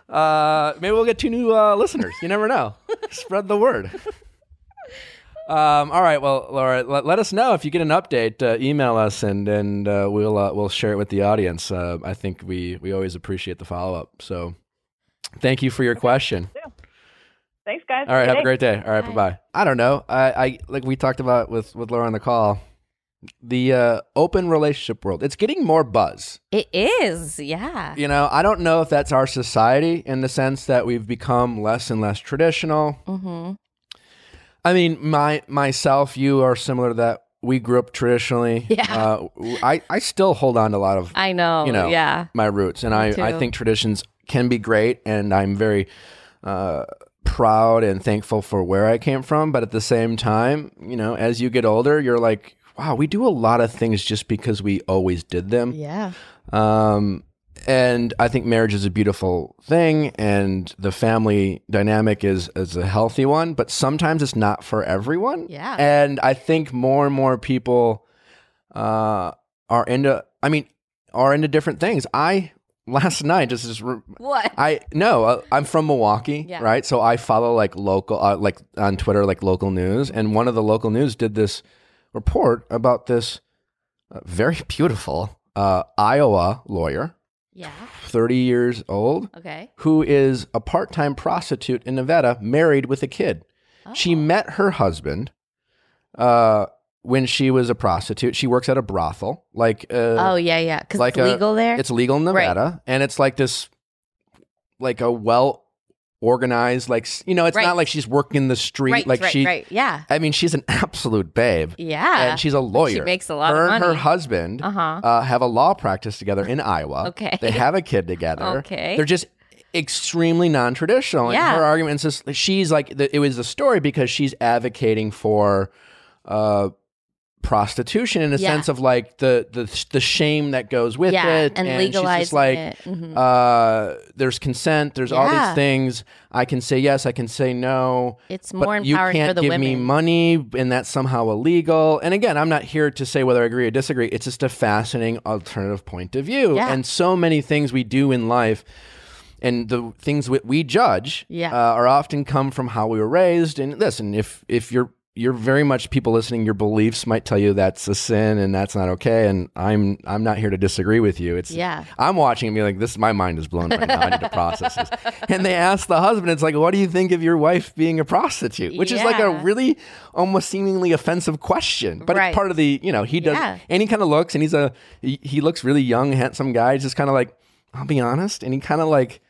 Uh, maybe we'll get two new uh, listeners. You never know. Spread the word. Um, all right, well, Laura, let, let us know if you get an update. Uh, email us, and and uh, we'll uh, we'll share it with the audience. Uh, I think we we always appreciate the follow up. So, thank you for your question.
Thanks, guys.
All right, have a great day. All right,
Bye.
bye bye. I don't know. I, I like we talked about with with Laura on the call. The uh, open relationship world, it's getting more buzz.
It is, yeah.
You know, I don't know if that's our society in the sense that we've become less and less traditional.
Mm-hmm.
I mean, my myself, you are similar to that. We grew up traditionally.
Yeah.
Uh, I I still hold on to a lot of
I know.
You know,
yeah.
my roots, and I I
too.
think traditions can be great, and I'm very uh, proud and thankful for where I came from. But at the same time, you know, as you get older, you're like, wow, we do a lot of things just because we always did them.
Yeah.
Um, and I think marriage is a beautiful thing, and the family dynamic is is a healthy one. But sometimes it's not for everyone.
Yeah.
And I think more and more people uh, are into. I mean, are into different things. I last night just just
What?
I no, uh, I'm from Milwaukee,
Yeah.
right? So I follow like local, uh, like on Twitter, like local news, and one of the local news did this report about this uh, very beautiful uh, Iowa lawyer,
Yeah.
30 years old,
Okay.
who is a part-time prostitute in Nevada, married with a kid. She met her husband uh, when she was a prostitute. She works at a brothel, like uh,
oh yeah, yeah. Because
like
it's
a-
legal there.
it's legal in
Right.
Nevada, and it's like this, like a well organized, like you know, it's
Right.
not like she's working the street.
right.
like
right.
she,
right. Yeah.
I mean, she's an absolute babe,
Yeah.
and she's a lawyer.
She makes a lot
her
of
and her husband
Uh-huh.
uh, have a law practice together in Iowa.
Okay.
they have a kid together.
Okay.
they're just extremely non-traditional. And
Yeah.
her argument is she's like the, it was a story because she's advocating for. Uh, prostitution in a
Yeah.
sense of like the the the shame that goes with
yeah.
it
and,
she's
legalizing
just like
it. Mhm.
uh, there's consent. There's all these things. I can say yes. I can say no.
it's more
But you can't
for the
give
women.
me money, and that's somehow illegal. And again, I'm not here to say whether I agree or disagree. It's just a fascinating alternative point of view.
Yeah.
And so many things we do in life, and the things we, we judge,
Yeah.
uh, are often come from how we were raised. And listen, if if you're you're very much people listening, your beliefs might tell you that's a sin and that's not okay. And I'm I'm not here to disagree with you. It's
Yeah.
I'm watching and be like, this my mind is blown right now. I need to process this. And they ask the husband, it's like, what do you think of your wife being a prostitute? Which is like a really almost seemingly offensive question. But
Right.
it's part of the, you know, he does
Yeah.
and he kind of looks and he's a he, he looks really young, handsome guy. He's just kind of like, I'll be honest. And he kind of like,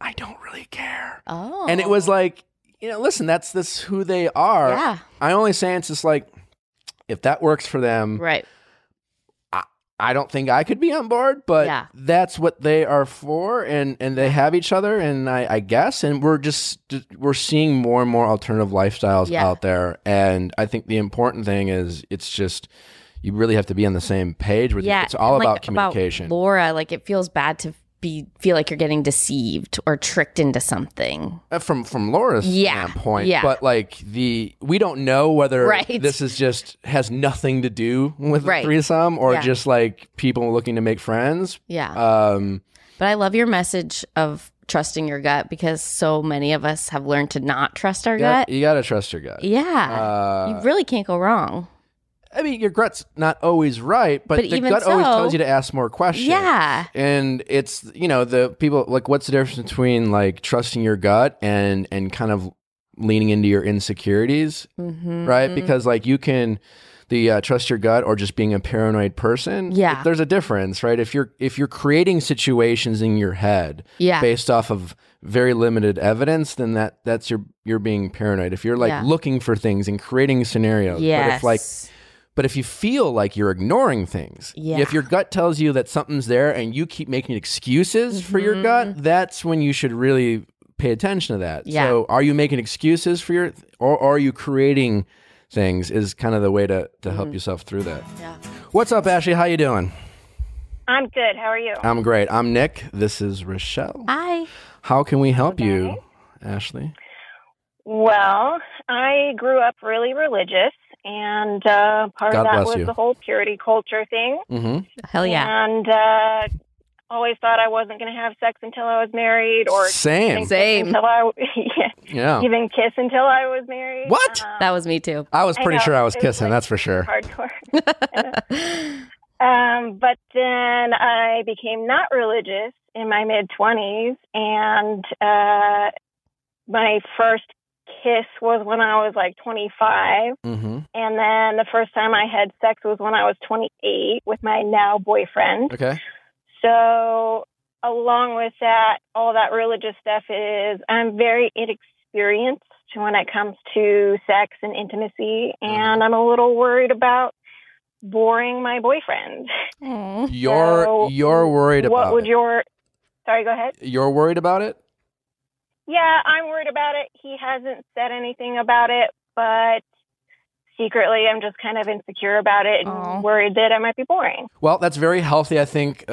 I don't really care.
Oh.
And it was like, you know, listen, that's this who they are.
Yeah.
I only say it's just like if that works for them,
Right.
I don't think I could be on board, but
Yeah.
that's what they are for, and and they have each other, and I, I guess, and we're just we're seeing more and more alternative lifestyles
Yeah.
out there, and I think the important thing is it's just you really have to be on the same page with
yeah,
it. It's all
like,
about communication.
Laura, like it feels bad to be feel like you're getting deceived or tricked into something.
Uh, from from Laura's
Yeah,
standpoint,
yeah.
but like the we don't know whether
Right.
this is just has nothing to do with
Right.
the threesome or
Yeah.
just like people looking to make friends.
Yeah.
Um,
But I love your message of trusting your gut because so many of us have learned to not trust our
you gotta-
gut.
you gotta trust your gut.
Yeah.
Uh,
you really can't go wrong.
I mean, your gut's not always right, but,
But
the
even
gut always
so-
tells you to ask more questions.
Yeah.
and it's you know the people like what's the difference between like trusting your gut and and kind of leaning into your insecurities,
Mm-hmm.
right? Because like you can the uh, trust your gut or just being a paranoid person.
Yeah.
there's a difference, right? If you're if you're creating situations in your head
Yeah.
based off of very limited evidence, then that that's your you're being paranoid. If you're like
Yeah.
looking for things and creating scenarios,
yes.
but if like but if you feel like you're ignoring things,
Yeah.
if your gut tells you that something's there and you keep making excuses for your gut, that's when you should really pay attention to that.
Mm-hmm. Yeah.
So, are you making excuses for your, or, or are you creating things? Is kind of the way to to
Mm-hmm.
help yourself through that.
Yeah.
What's up, Ashley? How you doing?
I'm good. How are you?
I'm great. I'm Nick. This is Rochelle.
Hi.
How can we help you, Ashley?
Well, I grew up really religious, and uh, part
God
of that was
you.
the whole purity culture thing.
Mm-hmm.
Hell yeah.
And uh, always thought I wasn't going to have sex until I was married, or
Same.
Same.
until I yeah,
Yeah.
even kiss until I was married.
What?
Um,
That was me too.
I was
I
pretty
know.
sure I was
It was
kissing.
like-
that's for sure.
hardcore. Um, but then I became not religious in my mid 20s, and uh, my first kiss was when I was like 25.
Mm-hmm.
And then the first time I had sex was when I was 28 with my now boyfriend.
Okay.
So, along with that, all that religious stuff is I'm very inexperienced when it comes to sex and intimacy, and I'm a little worried about boring my boyfriend.
You're
So,
you're worried about what
would
it.
your sorry go ahead
You're worried about it.
Yeah i'm worried about it he hasn't said anything about it but secretly i'm just kind of insecure about it and
Aw.
worried that i might be boring
Well, that's very healthy, I think, uh,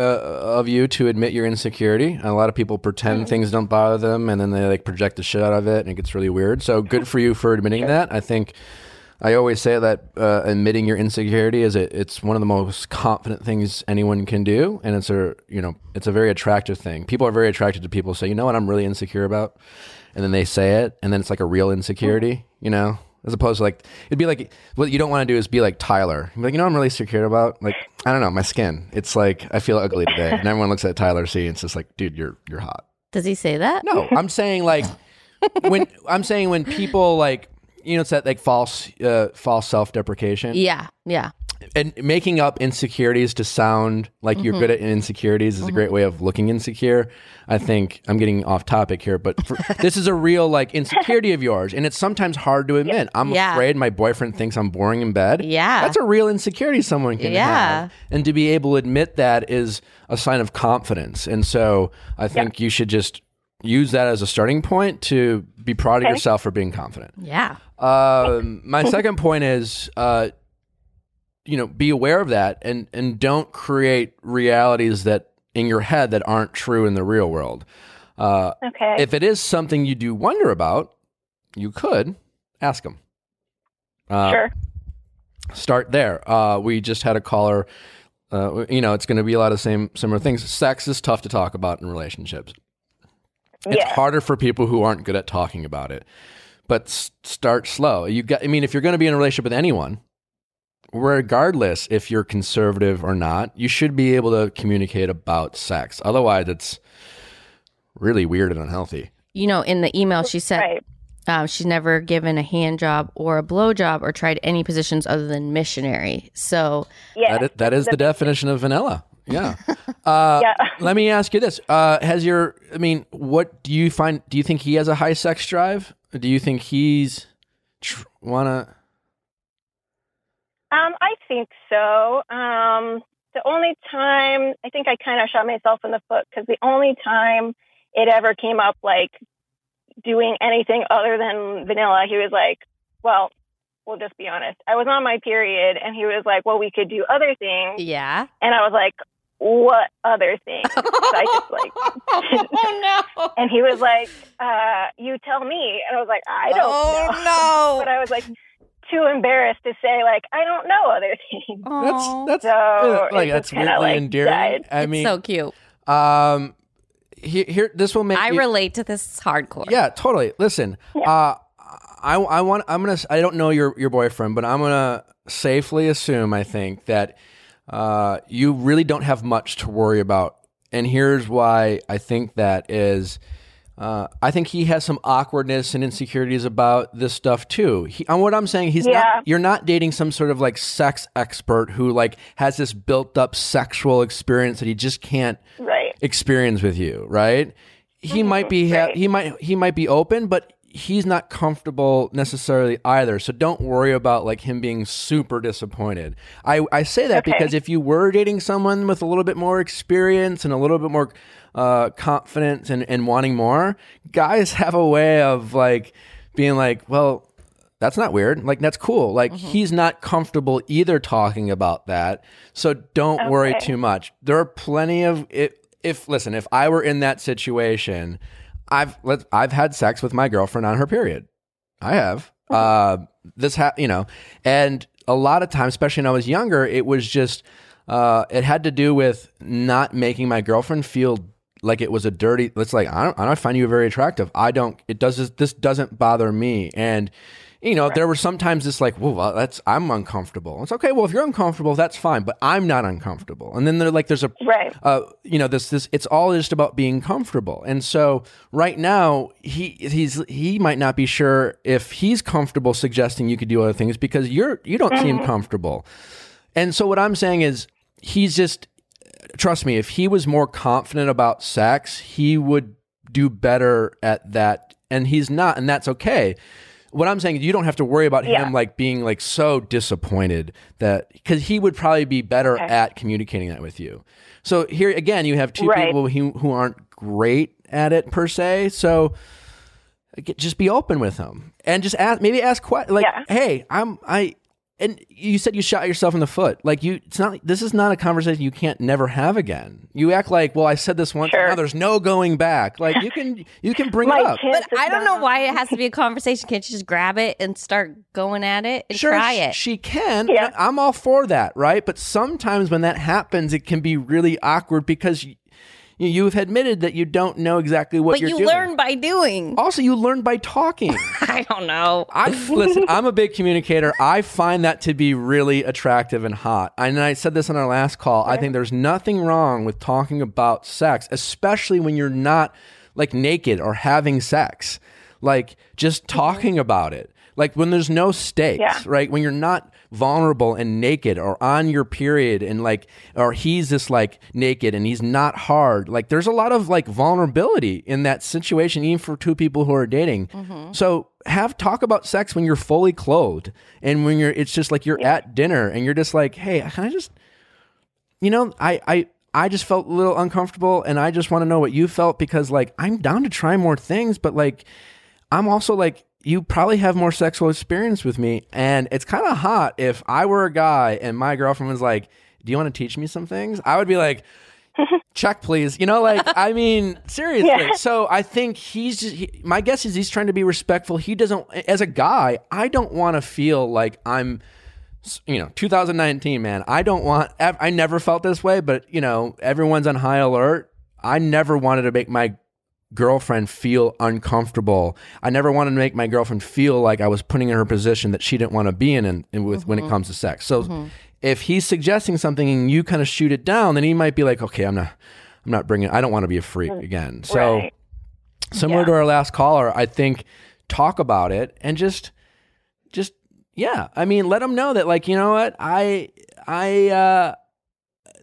of you to admit your insecurity. A lot of people pretend things don't bother them, and then they like project the shit out of it, and it gets really weird. So good for you for admitting that. I think I always say that uh, admitting your insecurity is it, it's one of the most confident things anyone can do, and it's a you know it's a very attractive thing. People are very attracted to people who say, you know what, I'm really insecure about, and then they say it, and then it's like a real insecurity, you know. As opposed to like, it'd be like, what you don't want to do is be like Tyler. Be like, you know, what I'm really insecure about. Like, I don't know, my skin. It's like I feel ugly today, and everyone looks at Tyler C. and it's just like, dude, you're you're hot.
Does he say that?
No, I'm saying like when I'm saying when people like you know it's that like false uh, false self deprecation
Yeah. Yeah.
and making up insecurities to sound like you're good at insecurities is a great way of looking insecure. I think I'm getting off topic here, but for, this is a real like insecurity of yours, and it's sometimes hard to admit. I'm
Yeah.
afraid my boyfriend thinks I'm boring in bed.
Yeah.
that's a real insecurity someone can
Yeah.
have, and to be able to admit that is a sign of confidence. And so I think you should just use that as a starting point to be proud of yourself for being confident.
Yeah.
Um, my second point is, uh, you know, be aware of that and and don't create realities that in your head that aren't true in the real world. Uh,
okay
if it is something you do wonder about, you could ask them. Uh,
sure
Start there. Uh, we just had a caller. Uh, you know, it's going to be a lot of same similar things. Sex is tough to talk about in relationships. It's
yeah
harder for people who aren't good at talking about it. But s- start slow. You got I mean if you're going to be in a relationship with anyone, regardless if you're conservative or not, you should be able to communicate about sex. Otherwise it's really weird and unhealthy.
You know, in the email she said
right
um, she's never given a hand job or a blow job or tried any positions other than missionary. So
yeah
That is, that is the definition of vanilla. Yeah. Uh,
yeah
Let me ask you this: uh, Has your, I mean, what do you find? Do you think he has a high sex drive? Do you think he's tr- wanna?
Um, I think so. Um,
the only time I think I kind of shot myself in the foot because the only time it ever came up like doing anything other than vanilla, he was like, "Well, we'll just be honest. I was on my period, and he was like, "Well, we could do other things,"
Yeah.
and I was like, "What other things?" So I just like,
oh no.
and he was like, uh, "You tell me," and I was like, "I don't
oh
know,"
no.
but I was like too embarrassed to say like I don't know other things.
Aw.
That's that's
So
uh, like that's
just
weirdly
like,
endearing.
died.
I
It's
mean,
so cute.
um, here, here, this will make
I
you-
relate to this hardcore.
Yeah, totally. Listen, uh, I, I want, I'm gonna, I don't know your your boyfriend, but I'm gonna safely assume, I think that uh, you really don't have much to worry about, and here's why I think that is. Uh, I think he has some awkwardness and insecurities about this stuff too. He, and what I'm saying, he's
Yeah.
not. You're not dating some sort of like sex expert who like has this built up sexual experience that he just can't
Right.
experience with you, right? He might be ha-
right.
he might he might be open, but he's not comfortable necessarily either. So don't worry about like him being super disappointed. I I say that
Okay.
because if you were dating someone with a little bit more experience and a little bit more uh, confidence and, and wanting more, guys have a way of like being like, well, that's not weird. Like that's cool. Like he's not comfortable either talking about that. So don't worry too much. There are plenty of if, if listen, if I were in that situation, I've let I've had sex with my girlfriend on her period. I have. Uh, this ha- you know, and a lot of times, especially when I was younger, it was just uh, it had to do with not making my girlfriend feel like it was a dirty. It's like I don't, I don't find you very attractive. I don't. It does. This doesn't bother me. And you know, there were sometimes it's like, well, well, that's I'm uncomfortable. It's okay. Well, if you're uncomfortable, that's fine. But I'm not uncomfortable. And then they're like, there's a
Right.
uh, you know, this this it's all just about being comfortable. And so right now he he's he might not be sure if he's comfortable suggesting you could do other things because you're you don't seem comfortable. And so what I'm saying is he's just trust me, if he was more confident about sex, he would do better at that. And he's not, and that's okay. What I'm saying is you don't have to worry about
Yeah.
him like being like so disappointed that because he would probably be better
Okay.
at communicating that with you. So here again, you have two
Right.
people who, who aren't great at it per se. So just be open with him and just ask maybe ask like
Yeah.
hey i'm i and you said you shot yourself in the foot like you it's not this is not a conversation you can't never have again you act like well i said this once
Sure.
now there's no going back like you can you can bring it up
But I don't know why it has to be a conversation. Can't you just grab it and start going at it and
sure
try it?
she can
Yeah.
I- i'm all for that right but sometimes when that happens it can be really awkward because you, you've admitted that you don't know exactly what
but
you're
you
doing
learn by doing.
also you learn by talking
I don't know.
I listen. I'm a big communicator. I find that to be really attractive and hot. And I said this on our last call. I think there's nothing wrong with talking about sex, especially when you're not like naked or having sex. Like just mm-hmm. talking about it. Like when there's no stakes,
Yeah.
right? When you're not vulnerable and naked or on your period and like or he's just like naked and he's not hard. Like there's a lot of like vulnerability in that situation even for two people who are dating. Mm-hmm. So have talk about sex when you're fully clothed and when you're it's just like you're at dinner and you're just like, "Hey, can I just you know, I I I just felt a little uncomfortable and I just want to know what you felt because like I'm down to try more things, but like I'm also like you probably have more sexual experience with me and it's kind of hot if I were a guy and my girlfriend was like, "Do you want to teach me some things?" I would be like, "Check please." You know like I mean, seriously.
Yeah.
So I think he's just he, my guess is he's trying to be respectful. He doesn't as a guy, I don't want to feel like I'm you know 2019 man i don't want i never felt this way but you know everyone's on high alert i never wanted to make my girlfriend feel uncomfortable. I never wanted to make my girlfriend feel like i was putting her in her position that she didn't want to be in, in, in with when it comes to sex. So if he's suggesting something and you kind of shoot it down then he might be like okay i'm not i'm not bringing i don't want to be a freak again. So
Right.
similar
Yeah.
to our last caller i think talk about it and just just yeah. I mean let them know that like you know what? I i uh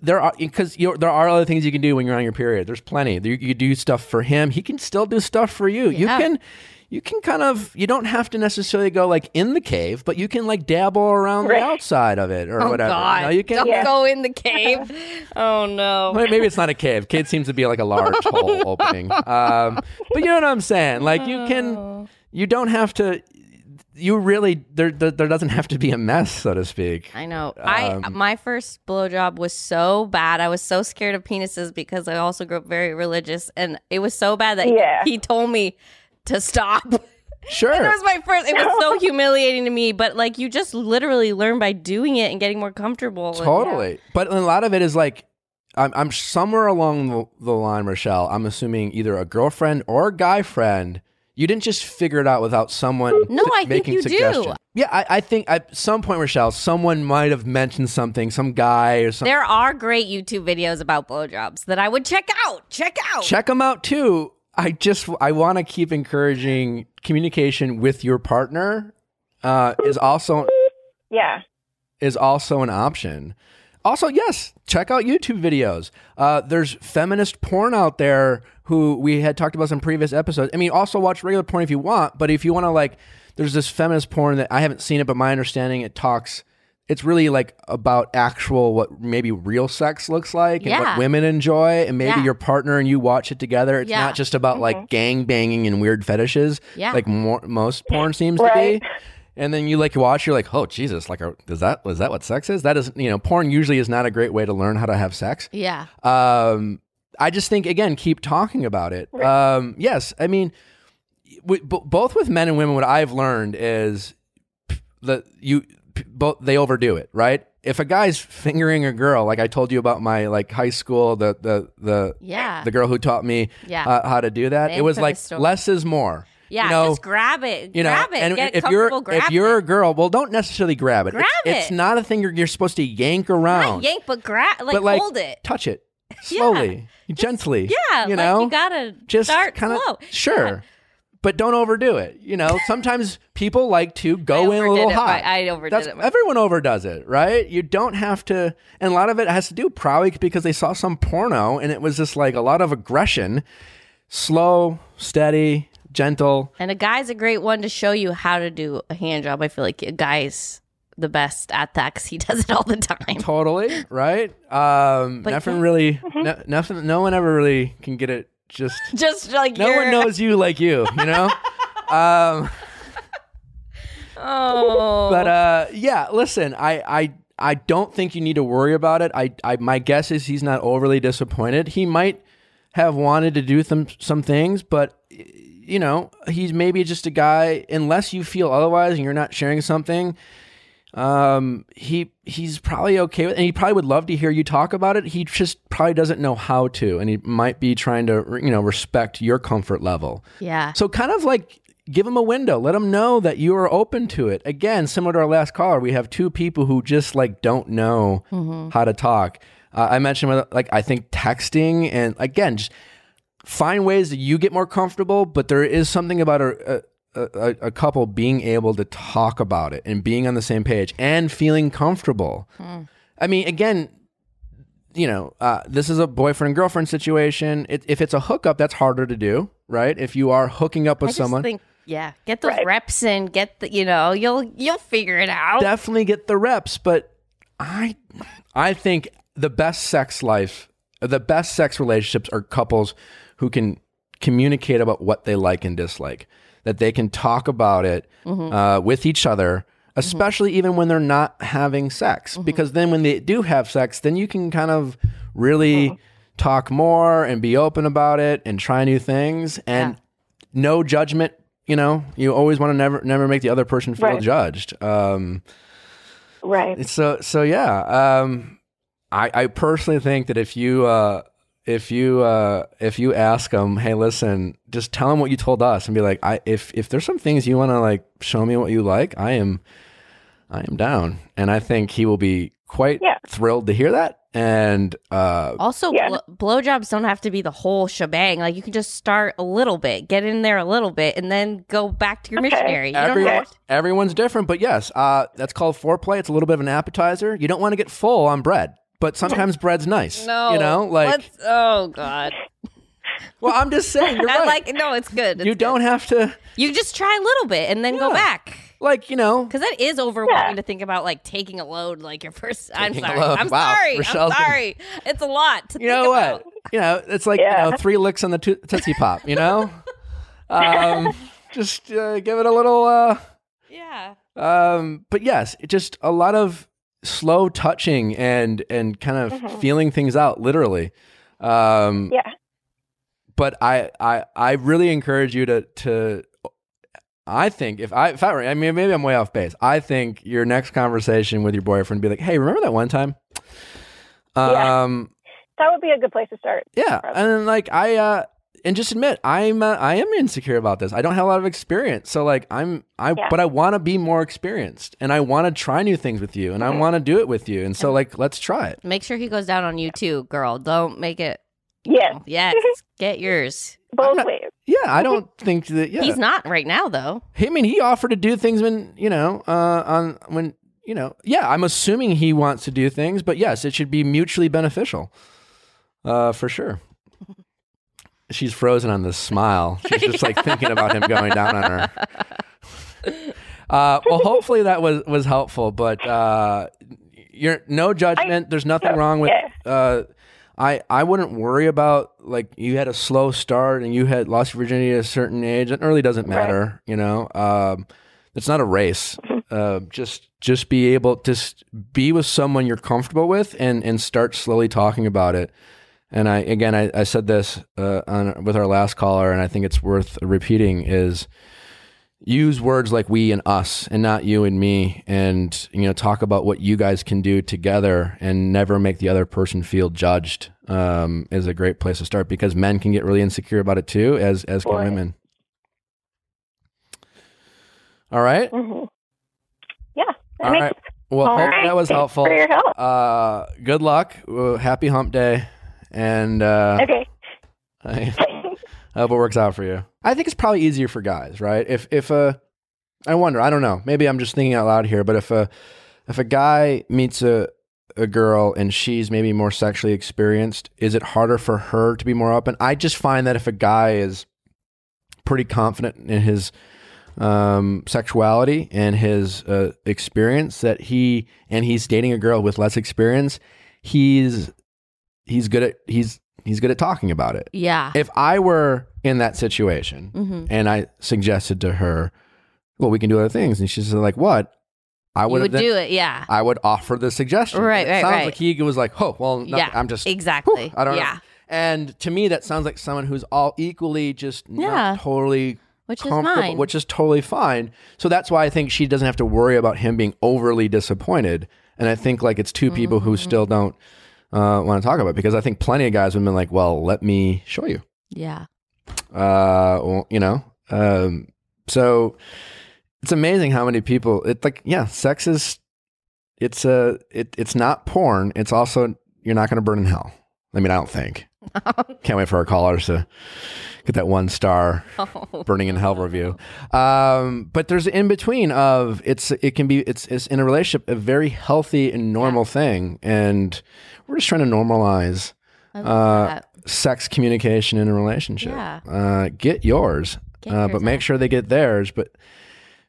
there are because you there are other things you can do when you're on your period there's plenty you, you do stuff for him he can still do stuff for you
Yeah.
you can you can kind of you don't have to necessarily go like in the cave, but you can like dabble around
Right.
the outside of it or
Oh
whatever.
God!
You, know, you can
Don't
Yeah.
go in the cave. oh no!
Well, Maybe it's not a cave. Cave seems to be like a large hole opening. Um, but you know what I'm saying? Like you can, you don't have to. You really there, there. There doesn't have to be a mess, so to speak.
I know. I
Um,
my first blowjob was so bad. I was so scared of penises because I also grew up very religious, and it was so bad that
Yeah.
he told me to stop.
Sure.
It was my first. It was so humiliating to me, but like you just literally learn by doing it and getting more comfortable. and-
Totally. But a lot of it is like, I'm, I'm somewhere along the, the line, Rochelle. I'm assuming either a girlfriend or a guy friend. You didn't just figure it out without someone
No,
su-
I think
making
you do.
suggestions. Yeah, I, I think at some point, Rochelle, someone might have mentioned something, some guy or something.
There are great YouTube videos about blowjobs that I would check out. Check out.
Check them out too. I just I want to keep encouraging communication with your partner. Uh, is also
Yeah.
is also an option. Also, yes, check out YouTube videos. Uh, there's feminist porn out there who we had talked about some previous episodes. I mean, also watch regular porn if you want, but if you want to like, there's this feminist porn that I haven't seen it, but my understanding it talks. It's really like about actual what maybe real sex looks like and
Yeah.
what women enjoy, and maybe
Yeah.
your partner and you watch it together. It's
Yeah.
not just about like gang banging and weird fetishes,
Yeah.
like more, most porn seems to be. And then you like watch, you're like, oh Jesus, like, are, is that that what sex is? That is, you know, porn usually is not a great way to learn how to have sex.
Yeah.
Um, I just think again, keep talking about it. Um, yes, I mean, w- b- both with men and women, what I've learned is that you p- both they overdo it, right? If a guy's fingering a girl, like I told you about my like high school, the the the
Yeah.
the girl who taught me
Yeah.
uh, how to do that, it was like less is more.
Yeah.
you know,
just grab it.
you know,
grab it.
and
Get
if you're. If you're a girl, well, don't necessarily grab it.
Grab
it's, it's not a thing you're, you're supposed to yank around.
not yank, but grab. Like,
but like
hold it.
touch it slowly, gently.
Yeah.
you
like
know,
you gotta
just
start
kind of sure,
Yeah.
but don't overdo it. You know, sometimes people like to go in a little
it,
hot.
I overdid
That's,
it.
Everyone overdoes it, right? You don't have to, and a lot of it has to do probably because they saw some porno and it was just like a lot of aggression. Slow, steady, gentle.
And a guy's a great one to show you how to do a hand job. I feel like a guy's the best at that because he does it all the time.
Totally, right? Um,
But
nothing
yeah.
really, no, nothing, no one ever really can get it just,
Just like
no
you're,
one knows you like you, you know? um,
Oh,
but uh, yeah, listen, I, I, I don't think you need to worry about it. I, I, my guess is he's not overly disappointed. He might have wanted to do some some things, but you know, he's maybe just a guy. Unless you feel otherwise, and you're not sharing something, um, he he's probably okay with, and he probably would love to hear you talk about it. He just probably doesn't know how to, and he might be trying to, you know, respect your comfort level.
yeah.
So kind of like give them a window. Let them know that you are open to it. Again, similar to our last caller, we have two people who just like don't know how to talk. Uh, I mentioned like I think texting and again just find ways that you get more comfortable. But there is something about a. A, a, a couple being able to talk about it and being on the same page and feeling comfortable. I mean, again, you know, uh, this is a boyfriend girlfriend situation. It, if it's a hookup, that's harder to do, right? If you are hooking up
I
with
just
someone,
think, yeah, get those
Right.
reps in. Get the, you know, you'll you'll figure it out.
definitely get the reps. But I, I think the best sex life, the best sex relationships are couples who can communicate about what they like and dislike. That they can talk about it uh, with each other, especially even when they're not having sex. Because then when they do have sex, then you can kind of really talk more and be open about it and try new things and no judgment. You know, you always want to never never make the other person feel
Right.
judged. Um,
Right.
so so yeah. Um, I I personally think that if you uh, if you uh, if you ask them, hey, listen, just tell them what you told us, and be like, I if if there's some things you want to like show me what you like, I am I am down, and I think he will be quite
Yeah.
thrilled to hear that. And uh,
Also,
Yeah.
blow, blowjobs don't have to be the whole shebang. Like you can just start a little bit, get in there a little bit, and then go back to your
Okay.
missionary. You don't
Everyone,
to-
everyone's different, but yes, uh, that's called foreplay. It's a little bit of an appetizer. You don't want to get full on bread, but sometimes bread's nice.
no,
you know, like
Let's- oh god,
Well, I'm just saying. You're
I
right.
like no, it's good.
you
It's
don't
good.
have to,
You just try a little bit and then go back.
like, you know,
Because that is overwhelming
Yeah.
to think about, like taking a load, like your first. I'm
Taking
sorry. I'm
Wow.
sorry.
Rochelle's
I'm
been-
sorry. It's a lot. To
you know what?
about.
You know, it's like you know, three licks on the to- tootsie pop. You know, um, just uh, give it a little. Uh,
Yeah.
um, but yes, it just a lot of slow touching and and kind of
Mhm.
feeling things out, literally. Um,
Yeah.
but I, I I really encourage you to to I think if I if I were I mean maybe I'm way off base. I think your next conversation with your boyfriend be like, "Hey, remember that one time?"
Yeah.
Um
That would be a good place to start.
yeah,
Probably.
and then, like I uh and just admit I'm uh, I am insecure about this. I don't have a lot of experience. So like I'm I
Yeah.
but I want to be more experienced and I want to try new things with you and I
Mhm.
want to do it with you. And so like let's try it.
Make sure he goes down on you too, girl. Don't make it.
Yes,
Yes. Get yours.
both
not-
ways.
Yeah, I don't think that yeah.
He's not right now though.
I mean, he offered to do things when you know, uh, on when you know, yeah. I'm assuming he wants to do things, but yes, it should be mutually beneficial, uh, for sure. She's frozen on this smile. She's just like thinking about him going down on her. Uh, well, hopefully that was was helpful, but uh, you're no judgment. There's nothing wrong with.
Yeah.
Uh, I I wouldn't worry about like you had a slow start and you had lost your virginity at a certain age. It really doesn't
Right.
matter, you know. Um, it's not a race. uh, just just be able to be with someone you're comfortable with and and start slowly talking about it. And I again I, I said this uh, on with our last caller, and I think it's worth repeating is use words like we and us and not you and me and you know talk about what you guys can do together and never make the other person feel judged um, is a great place to start because men can get really insecure about it too as as can women. All right?
Hmm Yeah.
All right. Well hope
right.
that was
Thanks
helpful.
for your help.
uh good luck. Uh, happy hump day and uh
Okay.
I, I hope it works out for you. I think it's probably easier for guys, right? If if a, I wonder, I don't know. Maybe I'm just thinking out loud here, but if a if a guy meets a a girl and she's maybe more sexually experienced, is it harder for her to be more open? I just find that if a guy is pretty confident in his um, sexuality and his uh, experience, that he and he's dating a girl with less experience, he's he's good at he's he's good at talking about it
Yeah.
if I were in that situation
hmm
and I suggested to her, well, we can do other things, and she's like, what? I would
would
then,
do it. Yeah.
I would offer the suggestion.
Right,
It
right,
sounds
right.
like he was like, oh, well, nothing,
Yeah,
I'm just
Exactly.
whew, I don't know.
yeah.
And to me, that sounds like someone who's all equally just
Yeah.
not totally
Which is
comfortable,
mine.
which is totally fine. So that's why I think she doesn't have to worry about him being overly disappointed. And I think like it's 2 people who
Mm-hmm.
still don't uh, want to talk about because I think plenty of guys have been like, well, let me show you.
Yeah.
uh well, you know um so it's amazing how many people It's like yeah sex is it's a it, it's not porn it's also you're not going to burn in hell. I mean i don't think. Can't wait for our callers to get that one star burning in hell review um but there's an in between of it's it can be it's it's in a relationship a very healthy and normal thing and we're just trying to normalize uh, sex communication in a relationship.
Yeah.
Uh, get yours,
Get
uh,
yours
but make sure they get theirs. But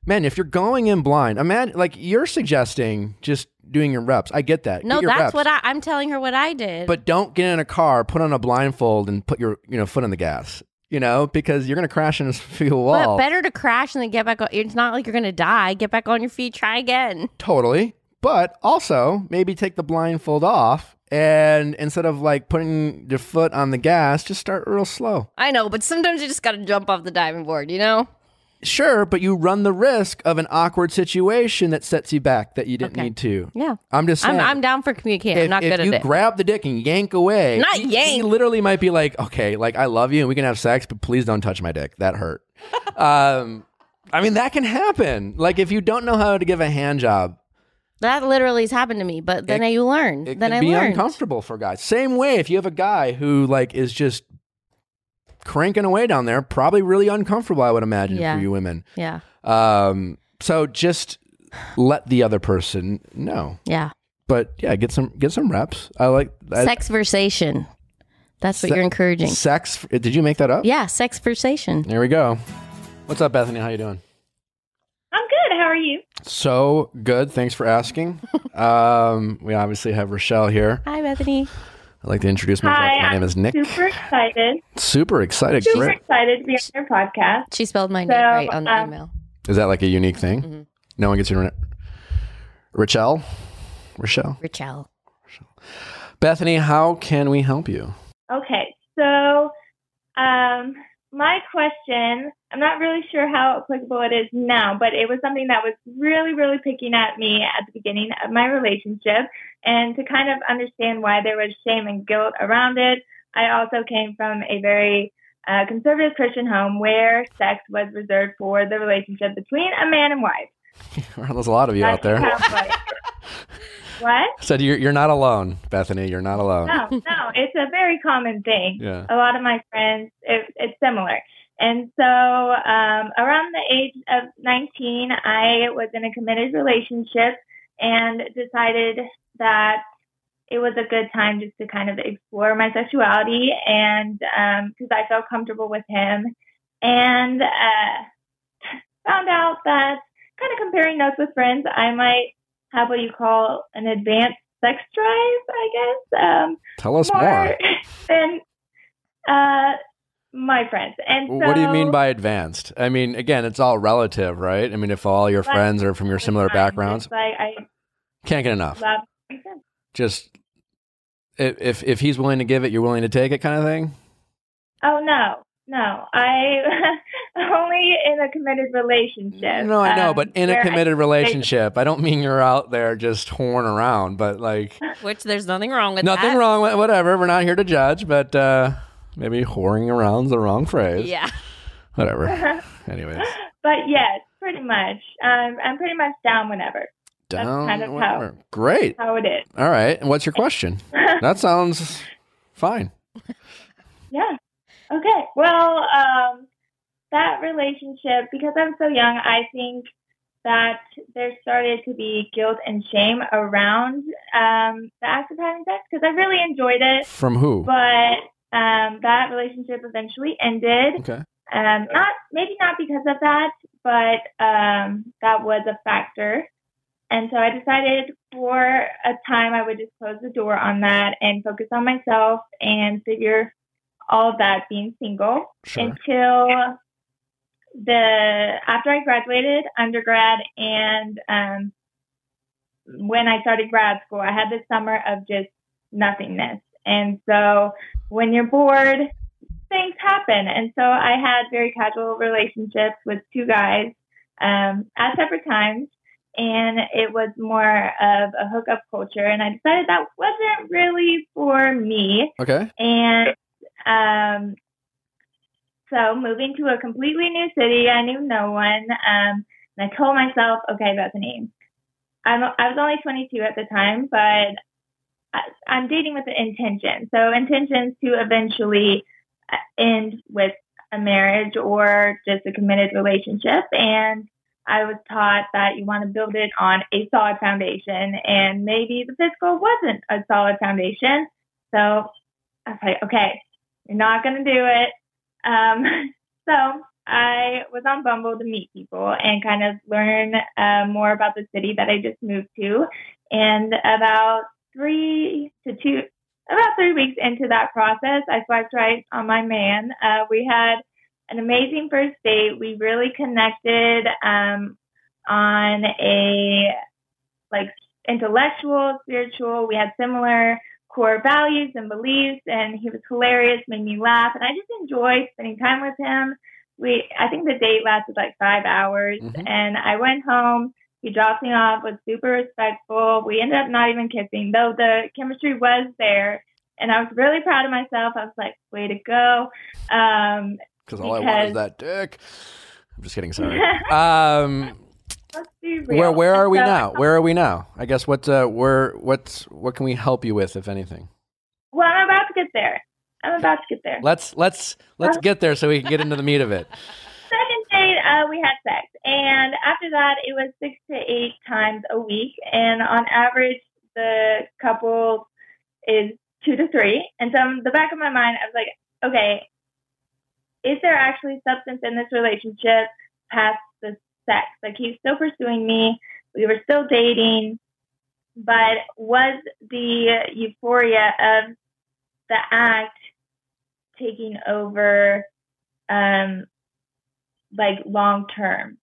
man, if you're going in blind, imagine like you're suggesting just doing your reps. I get that.
No,
Get
that's
reps.
what I, I'm telling her what I did.
But don't get in a car, put on a blindfold, and put your you know foot on the gas. You know, because you're gonna crash into a
But
wall.
better to crash and then get back on. It's not like you're going to die. Get back on your feet. Try again.
Totally. But also maybe take the blindfold off and instead of like putting your foot on the gas, just start real slow.
I know, but sometimes you just got to jump off the diving board, you know?
Sure, but you run the risk of an awkward situation that sets you back that you didn't
Okay.
need to.
Yeah.
I'm just saying.
I'm, I'm down for communicating.
if,
I'm not
if
good
you
at it.
grab the dick and yank away,
Not
he,
yank.
He literally might be like, "Okay, like I love you and we can have sex, but please don't touch my dick. That hurt." um, I mean, that can happen. Like if you don't know how to give a hand job,
that literally has happened to me, but then
It-
you learn.
it
Then
can
I
be
learned.
uncomfortable for guys. Same way, if you have a guy who like is just cranking away down there, probably really uncomfortable. I would imagine
Yeah.
for you women.
Yeah.
Um, so just let the other person know.
Yeah.
But yeah, get some get some reps. I like I,
Sex versation. That's what
Se-
you're encouraging.
Sex. Did you make that up?
Yeah, sexversation.
There we go. What's up, Bethany? How you doing?
I'm good. How are you?
So good. Thanks for asking. um, we obviously have Rochelle here.
Hi, Bethany.
I'd like to introduce myself.
Hi,
My name
I'm
is Nick.
Super excited.
Super excited.
Super
Great.
excited to be on your podcast.
She spelled my
So,
name right on the
um,
email.
Is that like a unique thing?
Mhm.
No one gets your name. Rochelle. Rochelle.
Richelle.
Bethany, how can we help you?
Okay, so um, my question, I'm not really sure how applicable it is now, but it was something that was really, really picking at me at the beginning of my relationship. And to kind of understand why there was shame and guilt around it, I also came from a very uh, conservative Christian home where sex was reserved for the relationship between a man and wife.
There's a lot of you out there.
That's of like- what?
Said you're you're not alone, Bethany. You're not alone.
No, no, it's a very common thing.
Yeah.
A lot of my friends, it, it's similar. And so um, around the age of 19, I was in a committed relationship and decided that it was a good time just to kind of explore my sexuality and because I felt comfortable with him. And uh, found out that kind of comparing notes with friends, I might have what you call an advanced sex drive, I guess. Um,
Tell us more.
more than uh, my friends. And so,
what do you mean by advanced? I mean, again, it's all relative, right? I mean, if all your friends are from your similar backgrounds,
like I
can't get enough. Just if if if he's willing to give it, you're willing to take it, kind of thing.
Oh no, no, I only in a committed relationship.
No, I know,
um,
but in a
where I-
committed relationship, I don't mean you're out there just whoring around, but like
Which there's nothing wrong with
nothing
that.
wrong with whatever. We're not here to judge, but uh maybe whoring around's the wrong phrase.
Yeah.
Whatever. Anyways,
but yes, pretty much. Um, I'm pretty much down whenever. That's
down.
kind of how-
whatever. Great.
How it is.
All right. And what's your question? That sounds fine.
Yeah. Okay. Well, um, that relationship, because I'm so young, I think that there started to be guilt and shame around um, the act of having sex because I really enjoyed it,
From who?
but um, that relationship eventually ended.
Okay.
Um, not maybe not because of that, but um, that was a factor. And so I decided for a time I would just close the door on that and focus on myself and figure all of that being single
Sure.
until the after I graduated undergrad and um, when I started grad school, I had this summer of just nothingness. And so when you're bored, things happen. And so I had very casual relationships with two guys um, at separate times. And it was more of a hookup culture. And I decided that wasn't really for me.
Okay.
And um, so moving to a completely new city, I knew no one. Um, and I told myself, okay, Bethany, I'm, I was only 22 at the time, but I'm dating with the intention. So intentions to eventually uh, end with a marriage or just a committed relationship. And I was taught that you want to build it on a solid foundation, and maybe the physical wasn't a solid foundation. So I was like, okay, you're not going to do it. Um, so I was on Bumble to meet people and kind of learn uh, more about the city that I just moved to. And about three to two, about three weeks into that process, I swiped right on my man. Uh, we had an amazing first date. We really connected um, on a like intellectual, spiritual. We had similar core values and beliefs, and he was hilarious, made me laugh, and I just enjoyed spending time with him. We, I think the date lasted like five hours,
Mhm.
and I went home. He dropped me off, was super respectful. We ended up not even kissing, though the chemistry was there. And I was really proud of myself. I was like, way to go. Um,
Because all I want is that dick. I'm just kidding. Sorry. um,
let's be real.
where where are we
So-
now? Where are we now? I guess what uh, where what's what can we help you with, if anything?
Well, I'm about to get there. I'm about to get there.
Let's let's let's get there so we can get into the meat of it.
Second date, uh, we had sex, and after that, it was six to eight times a week, and on average, the couple is two to three. And so in the back of my mind, I was like, okay, is there actually substance in this relationship past the sex? Like he's still pursuing me. We were still dating, but was the euphoria of the act taking over, um, like long term?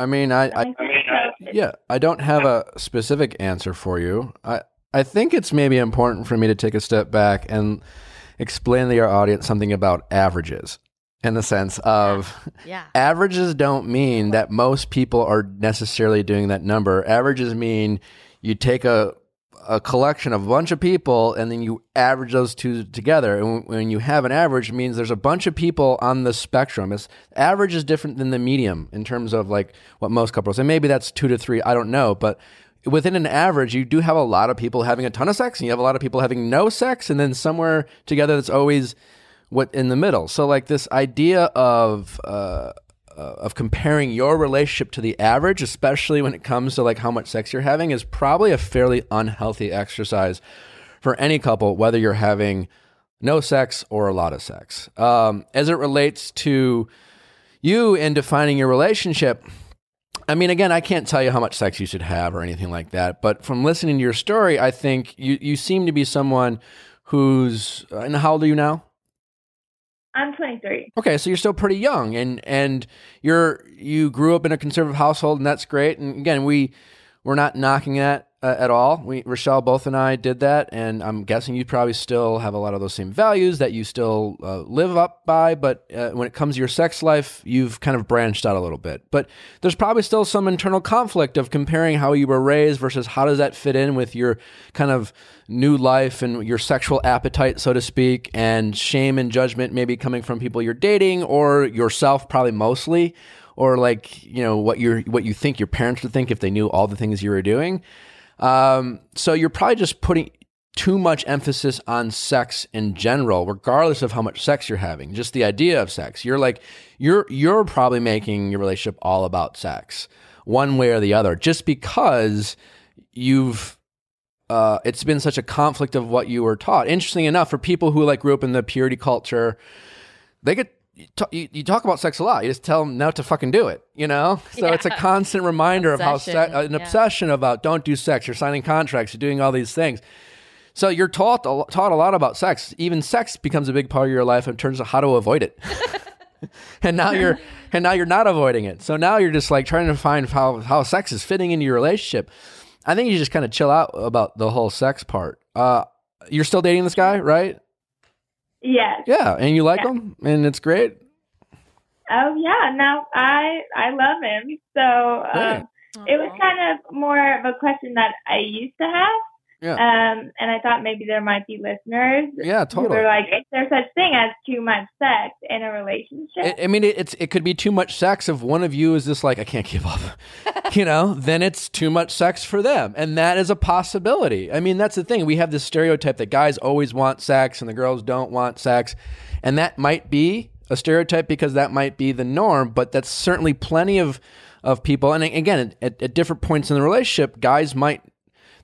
I mean, I, I
that make sense?
yeah, I don't have a specific answer for you. I I think it's maybe important for me to take a step back and explain to your audience something about averages in the sense of
Yeah.
averages don't mean that most people are necessarily doing that number. Averages mean you take a a collection of a bunch of people and then you average those two together. And when you have an average, means there's a bunch of people on the spectrum. It's, average is different than the medium in terms of like what most couples, and maybe that's two to three. I don't know, but within an average, you do have a lot of people having a ton of sex, and you have a lot of people having no sex, and then somewhere together that's always what in the middle. So like this idea of uh, of comparing your relationship to the average, especially when it comes to like how much sex you're having, is probably a fairly unhealthy exercise for any couple, whether you're having no sex or a lot of sex. Um, as it relates to you and defining your relationship, I mean, again, I can't tell you how much sex you should have or anything like that. But from listening to your story, I think you, you seem to be someone who's, and how old are you now?
I'm 23.
Okay, so you're still pretty young, and and you're you grew up in a conservative household, and that's great. And again, we we're not knocking that uh, at all. We Rochelle, both and I did that, and I'm guessing you probably still have a lot of those same values that you still uh, live up by. But uh, when it comes to your sex life, you've kind of branched out a little bit. But there's probably still some internal conflict of comparing how you were raised versus how does that fit in with your kind of new life and your sexual appetite, so to speak, and shame and judgment maybe coming from people you're dating or yourself, probably mostly, or like you know what you're what you think your parents would think if they knew all the things you were doing. Um, so you're probably just putting too much emphasis on sex in general, regardless of how much sex you're having. Just the idea of sex. You're like you're you're probably making your relationship all about sex, one way or the other, just because you've uh, it's been such a conflict of what you were taught. Interesting enough, for people who like grew up in the purity culture, they get you, you, talk about sex a lot. You just tell them not to fucking do it. You know, so it's a constant reminder of how se-
Obsession,
an
yeah.
obsession about don't do sex. You're signing contracts. You're doing all these things. So you're taught a, taught a lot about sex. Even sex becomes a big part of your life in terms of how to avoid it. and now you're and now you're not avoiding it. So now you're just like trying to find how how sex is fitting into your relationship. I think you just kind of chill out about the whole sex part. Uh, you're still dating this guy, right?
Yes.
Yeah, and you like
Yeah.
him, and it's great.
Oh yeah. No, I I love him. So um, it was kind of more of a question that I used to have.
Yeah.
Um, and I thought maybe there might be listeners
Yeah,
who
totally.
are like, is there such thing as too much sex in a relationship?
I, I mean, it, it's it could be too much sex if one of you is just like I can't give up, you know. Then it's too much sex for them, and that is a possibility. I mean, that's the thing. We have this stereotype that guys always want sex and the girls don't want sex, and that might be a stereotype because that might be the norm. But that's certainly plenty of of people. And again, at, at different points in the relationship, guys might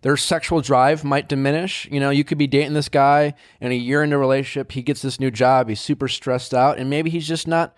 their sexual drive might diminish. You know, you could be dating this guy, and a year into a relationship, he gets this new job, he's super stressed out, and maybe he's just not.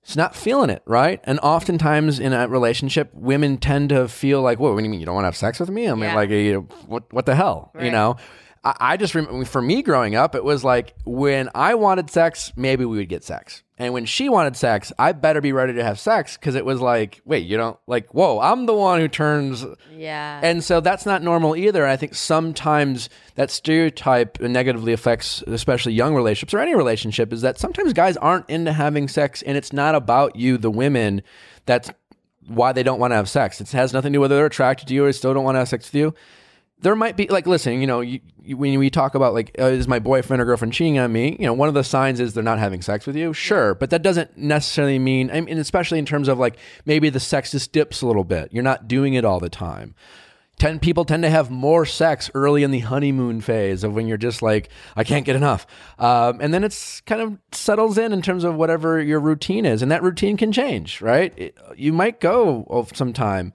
He's not feeling it, right? And oftentimes in a relationship, women tend to feel like, "What? What do you mean you don't want to have sex with me? I mean,
Yeah.
like, you know, what? What the hell? You know?" I, I just remember for me growing up, it was like when I wanted sex, maybe we would get sex, and when she wanted sex, I better be ready to have sex because it was like, wait, you don't like, whoa, I'm the one who turns
Yeah.
and so that's not normal either. I think sometimes that stereotype negatively affects, especially young relationships or any relationship, is that sometimes guys aren't into having sex, and it's not about you, the women. That's why they don't want to have sex. It has nothing to do with whether they're attracted to you or still don't want to have sex with you. There might be like, listen, you know, you, you, when we talk about like, uh, is my boyfriend or girlfriend cheating on me? You know, one of the signs is they're not having sex with you. Sure, but that doesn't necessarily mean, I mean, especially in terms of like maybe the sex just dips a little bit. You're not doing it all the time. Ten people tend to have more sex early in the honeymoon phase of when you're just like, I can't get enough, um, and then it's kind of settles in in terms of whatever your routine is, and that routine can change, right? It, you might go of some time,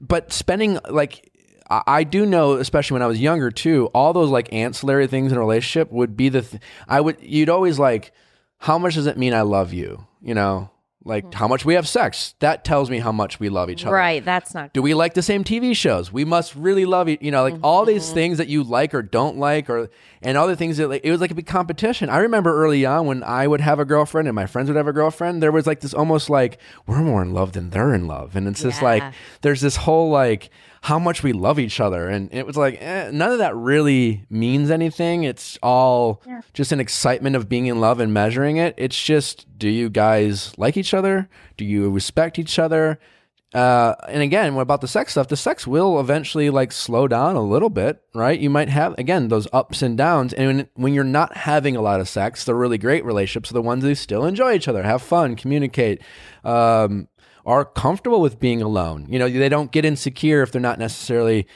but spending like I, I do know, especially when I was younger too, all those like ancillary things in a relationship would be the. Th- I would you'd always like, how much does it mean I love you? You know, like hmm. how much we have sex. That tells me how much we love each other.
Right. That's not.
Do we like the same TV shows? We must really love it. You know, like all these mm-hmm. things that you like or don't like, or and other things that like, it was like a big competition. I remember early on when I would have a girlfriend and my friends would have a girlfriend. There was like this almost like we're more in love than they're in love, and it's just like there's this whole like how much we love each other, and it was like eh, none of that really means anything. It's all just an excitement of being in love and measuring it. It's just do you guys like each other? Do you respect each other? uh, and again, about the sex stuff? The sex will eventually like slow down a little bit, right? You might have again those ups and downs, and when, when you're not having a lot of sex, the really great relationships are the ones who still enjoy each other, have fun, communicate, um, are comfortable with being alone. You know, they don't get insecure if they're not necessarily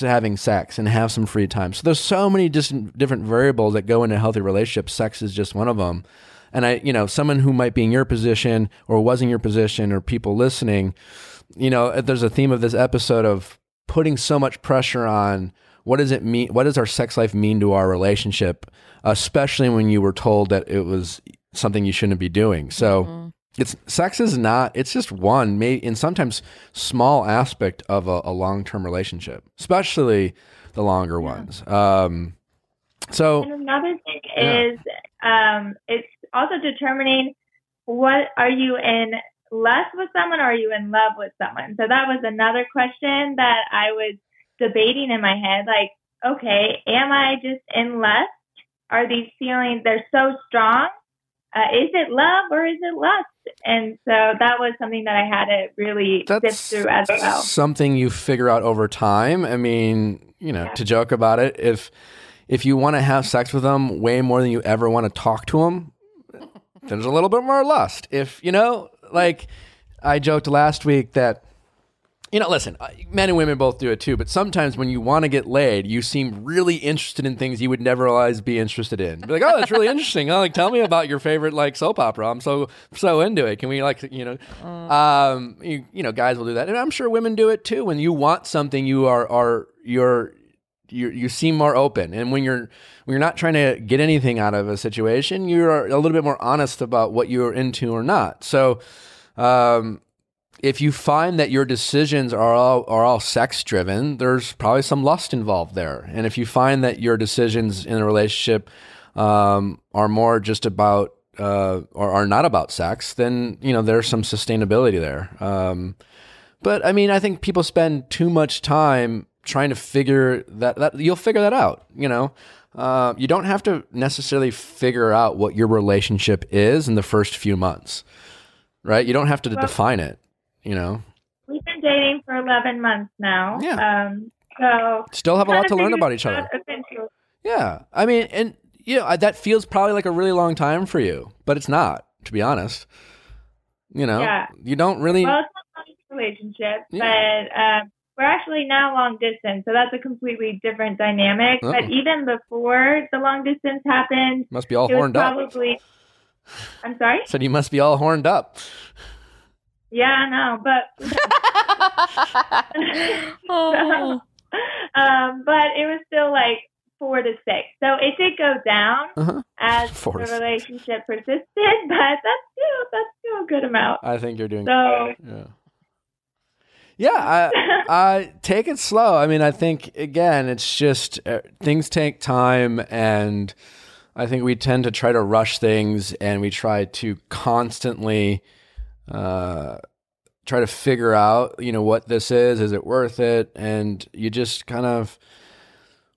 having sex and have some free time. So there's so many different variables that go into healthy relationship. Sex is just one of them. And I, you know, someone who might be in your position or was in your position or people listening, you know, uh, there's a theme of this episode of putting so much pressure on what does it mean? What does our sex life mean to our relationship, especially when you were told that it was something you shouldn't be doing. So mm-hmm. It's sex is not, it's just one, may and sometimes small aspect of a, a long term relationship, especially the longer ones. Um, so
And another thing
Yeah.
is um, it's also determining what are you in lust with someone or are you in love with someone? So that was another question that I was debating in my head. Like, okay, am I just in lust? Are these feelings, they're so strong? Uh, is it love or is it lust? And so that was something that I had to really
That's
sift through as well.
something you figure out over time. I mean, you know, to joke about it, if if you want to have sex with them way more than you ever want to talk to them, there's a little bit more lust. If you know, like I joked last week that you know, listen, uh, men and women both do it too, but sometimes when you want to get laid, you seem really interested in things you would never otherwise be interested in. Be like, oh, that's really interesting. Oh, like, tell me about your favorite like soap opera. I'm so so into it. Can we like, you know, um, you, you know, guys will do that, and I'm sure women do it too. When you want something, you are are you're you you seem more open, and when you're when you're not trying to get anything out of a situation, you're a little bit more honest about what you're into or not. So. Um, if you find that your decisions are all are all sex driven, there's probably some lust involved there. And if you find that your decisions in a relationship um, are more just about uh, or are not about sex, then you know there's some sustainability there. Um, but I mean, I think people spend too much time trying to figure that that you'll figure that out. You know, uh, you don't have to necessarily figure out what your relationship is in the first few months, right? You don't have to
Well-
define it. You know,
We've been dating for 11 months now.
Yeah.
Um, so
still have a lot to learn about each other.
eventually.
Yeah, I mean, and you know, I- that feels probably like a really long time for you, but it's not, to be honest. You know,
Yeah.
you don't really.
Well, it's not a relationship,
Yeah.
but um, we're actually now long distance, so that's a completely different dynamic.
Oh.
But even before the long distance happened,
must be all horned up.
probably. I'm sorry.
Said you must be all horned up.
Yeah, I know, but
Oh.
um, but it was still like four to six. So it did go down
Uh-huh.
as
Four to
the
six.
relationship persisted, but that's still that's still a good amount.
I think you're doing.
So
Yeah. Yeah, I, I take it slow. I mean, I think again, it's just uh, things take time, and I think we tend to try to rush things, and we try to constantly uh, try to figure out, you know, what this is. Is it worth it? And you just kind of,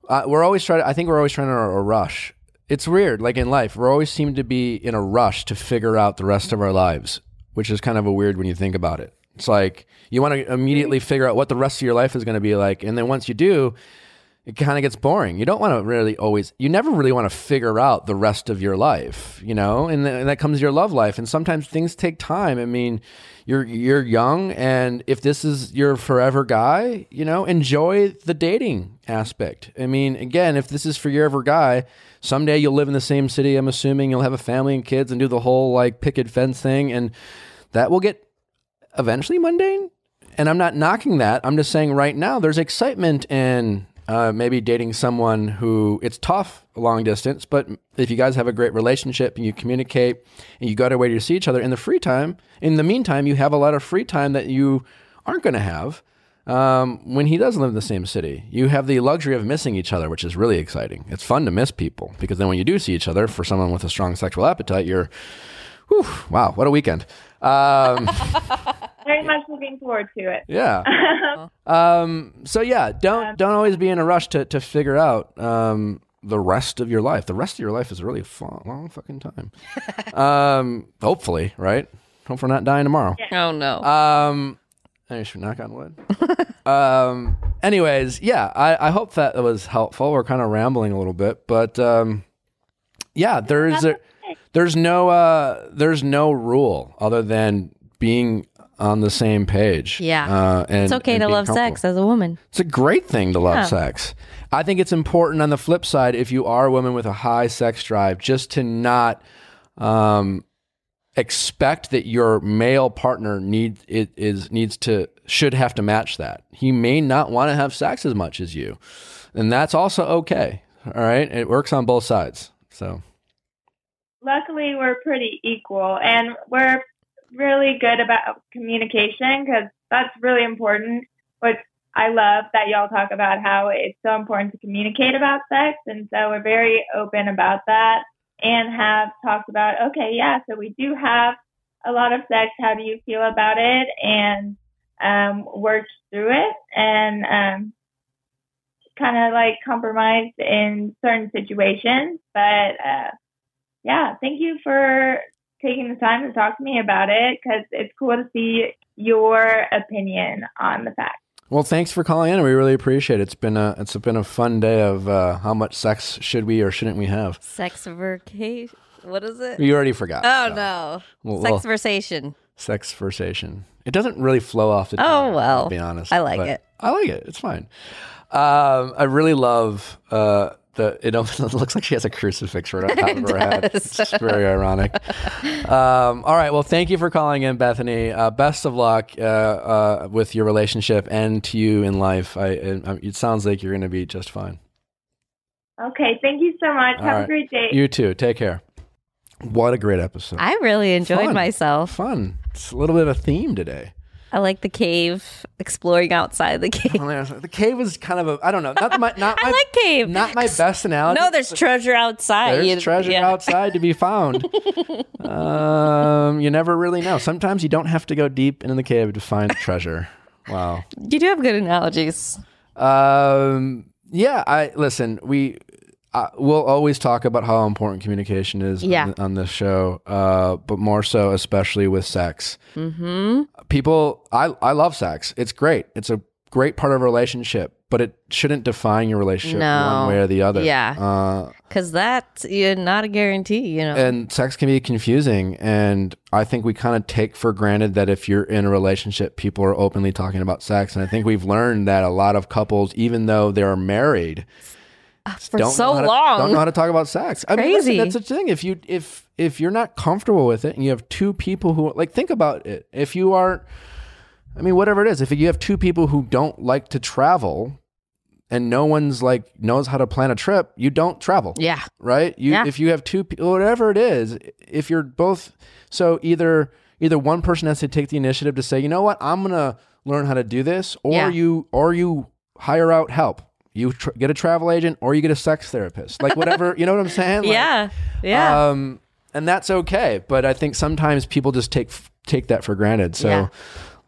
uh, we're always trying. I think we're always trying to a rush. It's weird, like in life, we always seem to be in a rush to figure out the rest of our lives, which is kind of a weird when you think about it. It's like you want to immediately figure out what the rest of your life is going to be like, and then once you do, it kind of gets boring. You don't want to really always, you never really want to figure out the rest of your life, you know, and, th- and that comes your love life. And sometimes things take time. I mean, you're you're young, and if this is your forever guy, you know, enjoy the dating aspect. I mean, again, if this is for your ever guy, someday you'll live in the same city. I'm assuming you'll have a family and kids and do the whole like picket fence thing, and that will get eventually mundane and I'm not knocking that. I'm just saying right now there's excitement in uh, maybe dating someone who it's tough long distance, but if you guys have a great relationship and you communicate and you go to where to see each other in the free time, in the meantime, you have a lot of free time that you aren't going to have um, when he does live in the same city. You have the luxury of missing each other, which is really exciting. It's fun to miss people because then when you do see each other, for someone with a strong sexual appetite, you're, whew, wow, what a weekend. Um,
Very much looking forward to it.
yeah. Um, so yeah, don't don't always be in a rush to to figure out um, the rest of your life. The rest of your life is a really fun, long fucking time. um, hopefully, right? Hope we're not dying tomorrow.
Oh no.
Um, I should knock on wood. um, anyways, yeah, I, I hope that was helpful. We're kind of rambling a little bit, but um, yeah, there's a, there's no uh, there's no rule other than being on the same page.
Yeah.
uh, and
it's okay
and
to love
comfortable.
sex as a woman.
It's a great thing to love
Yeah.
sex. I think it's important on the flip side if you are a woman with a high sex drive, just to not um, expect that your male partner need it is needs to should have to match that. He may not want to have sex as much as you, and that's also okay. All right, it works on both sides. So
Luckily, we're pretty equal, and we're really good about communication because that's really important. What I love that y'all talk about how it's so important to communicate about sex, and so we're very open about that, and have talked about okay, yeah, so we do have a lot of sex. How do you feel about it? And um, worked through it, and um, kind of like compromised in certain situations, but. Uh, yeah, thank you for taking the time to talk to me about it because it's cool to see your opinion on the fact.
Well, thanks for calling in. We really appreciate it. It's been a it's been a fun day of uh, how much sex should we or shouldn't we have.
Sex vacation. What is it?
You already forgot.
Oh
So,
no.
Well,
Sex
well,
versation.
sex versation. It doesn't really flow off the
Oh, well.
I'll be honest.
I like it.
I like it. It's fine. Um, I really love uh, the. It almost looks like she has a crucifix right on top of her head.
does.
It's very ironic. Um, all right. Well, thank you for calling in, Bethany. Uh, best of luck uh, uh, with your relationship and to you in life. I, it, it sounds like you're going to be just fine.
Okay, thank you so much.
All
have
right.
a great day.
You too. Take care. What a great episode.
I really enjoyed
Fun.
myself.
Fun. It's a little bit of a theme today.
I like the cave, exploring outside the cave.
Oh, The cave was kind of a I don't know not my not
I
my
like cave.
not my best analogy.
No, there's treasure outside.
There's
You-
treasure
yeah.
outside to be found. um, you never really know. Sometimes you don't have to go deep into the cave to find treasure. Wow.
You do have good analogies.
Um, yeah. I listen. We uh, we'll always talk about how important communication is
Yeah.
on, on this show. Uh, but more so, especially with sex.
Mm-hmm.
People, I I love sex. It's great. It's a great part of a relationship. But it shouldn't define your relationship
No.
one way or the other.
Yeah.
Uh,
Because that's yeah, not a guarantee, you know.
and sex can be confusing and i think we kind of take for granted that if you're in a relationship people are openly talking about sex and i think we've learned that a lot of couples even though they're married Ah,
for
don't
so
to-
long.
don't know how to talk about sex I mean, listen,
Crazy.
that's the thing if you if if you're not comfortable with it and you have two people who like think about it if you are i mean whatever it is if you have two people who don't like to travel and no one's like knows how to plan a trip you don't travel
yeah.
right? You
Yeah.
if you have two people, whatever it is, if you're both so either either one person has to take the initiative to say, you know what, I'm gonna learn how to do this, or
Yeah.
you or you hire out help. You tr- get a travel agent, or you get a sex therapist, like whatever. you know what I'm saying? Like,
yeah. Yeah.
Um, and that's okay, but I think sometimes people just take take that for granted. So
Yeah.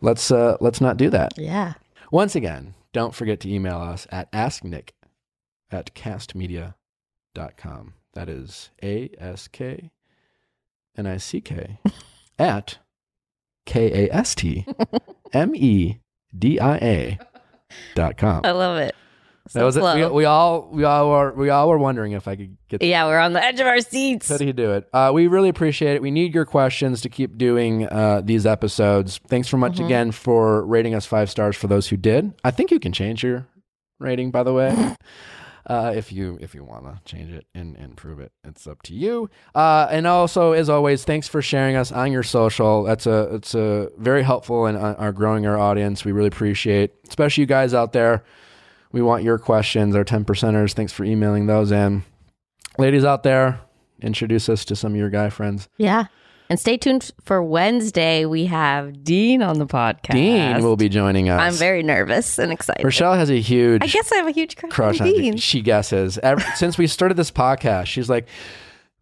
let's uh, let's not do that.
yeah.
Once again, don't forget to email us at asknick at kastmedia.com. That is A S K N I C K at K A S T M E D I A dot com.
I love it. So
That was it. We, we all we all were we all were wondering if I could get
yeah, we're on the edge of our seats.
how do you do it? Uh, we really appreciate it. We need your questions to keep doing uh, these episodes. Thanks so much
Mm-hmm.
again for rating us five stars for those who did. I think you can change your rating, by the way. Uh, if you if you want to change it and improve it, it's up to you. Uh, and also, as always, thanks for sharing us on your social. That's a it's a very helpful and uh, are growing our audience. We really appreciate, especially you guys out there. We want your questions, our ten percenters. Thanks for emailing those in. Ladies out there, introduce us to some of your guy friends.
Yeah. And stay tuned for Wednesday. We have Dean on the podcast.
Dean will be joining us.
I'm very nervous and excited.
Rochelle has a huge
I guess I have a huge crush,
crush
on. Dean.
She guesses. Ever, since we started this podcast, she's like,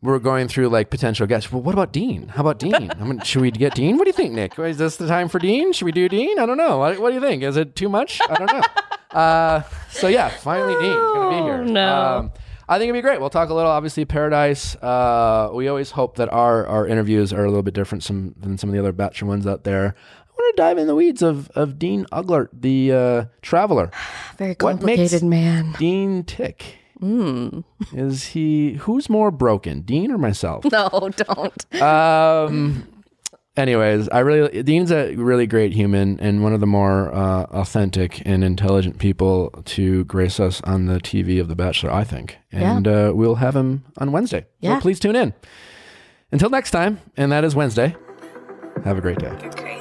we're going through like potential guests. Well, what about Dean? How about Dean? I mean, should we get Dean? What do you think, Nick? Is this the time for Dean? Should we do Dean? I don't know. What, what do you think? Is it too much? I don't know. uh, so yeah, finally Dean's gonna be here.
Oh, no.
Um, I think it'd be great. We'll talk a little, obviously, Paradise. Uh, we always hope that our, our interviews are a little bit different some, than some of the other Bachelor ones out there. I want to dive in the weeds of, of Dean Unglert, the uh, traveler.
very
what makes-
complicated man.
Dean Tick.
Mm.
Is he who's more broken, Dean or myself?
No, don't.
um. Anyways, I really Dean's a really great human and one of the more uh, authentic and intelligent people to grace us on the TV of The Bachelor. I think, and uh, we'll have him on Wednesday.
Yeah.
So please tune in. Until next time, and that is Wednesday. Have a great day.
Crazy.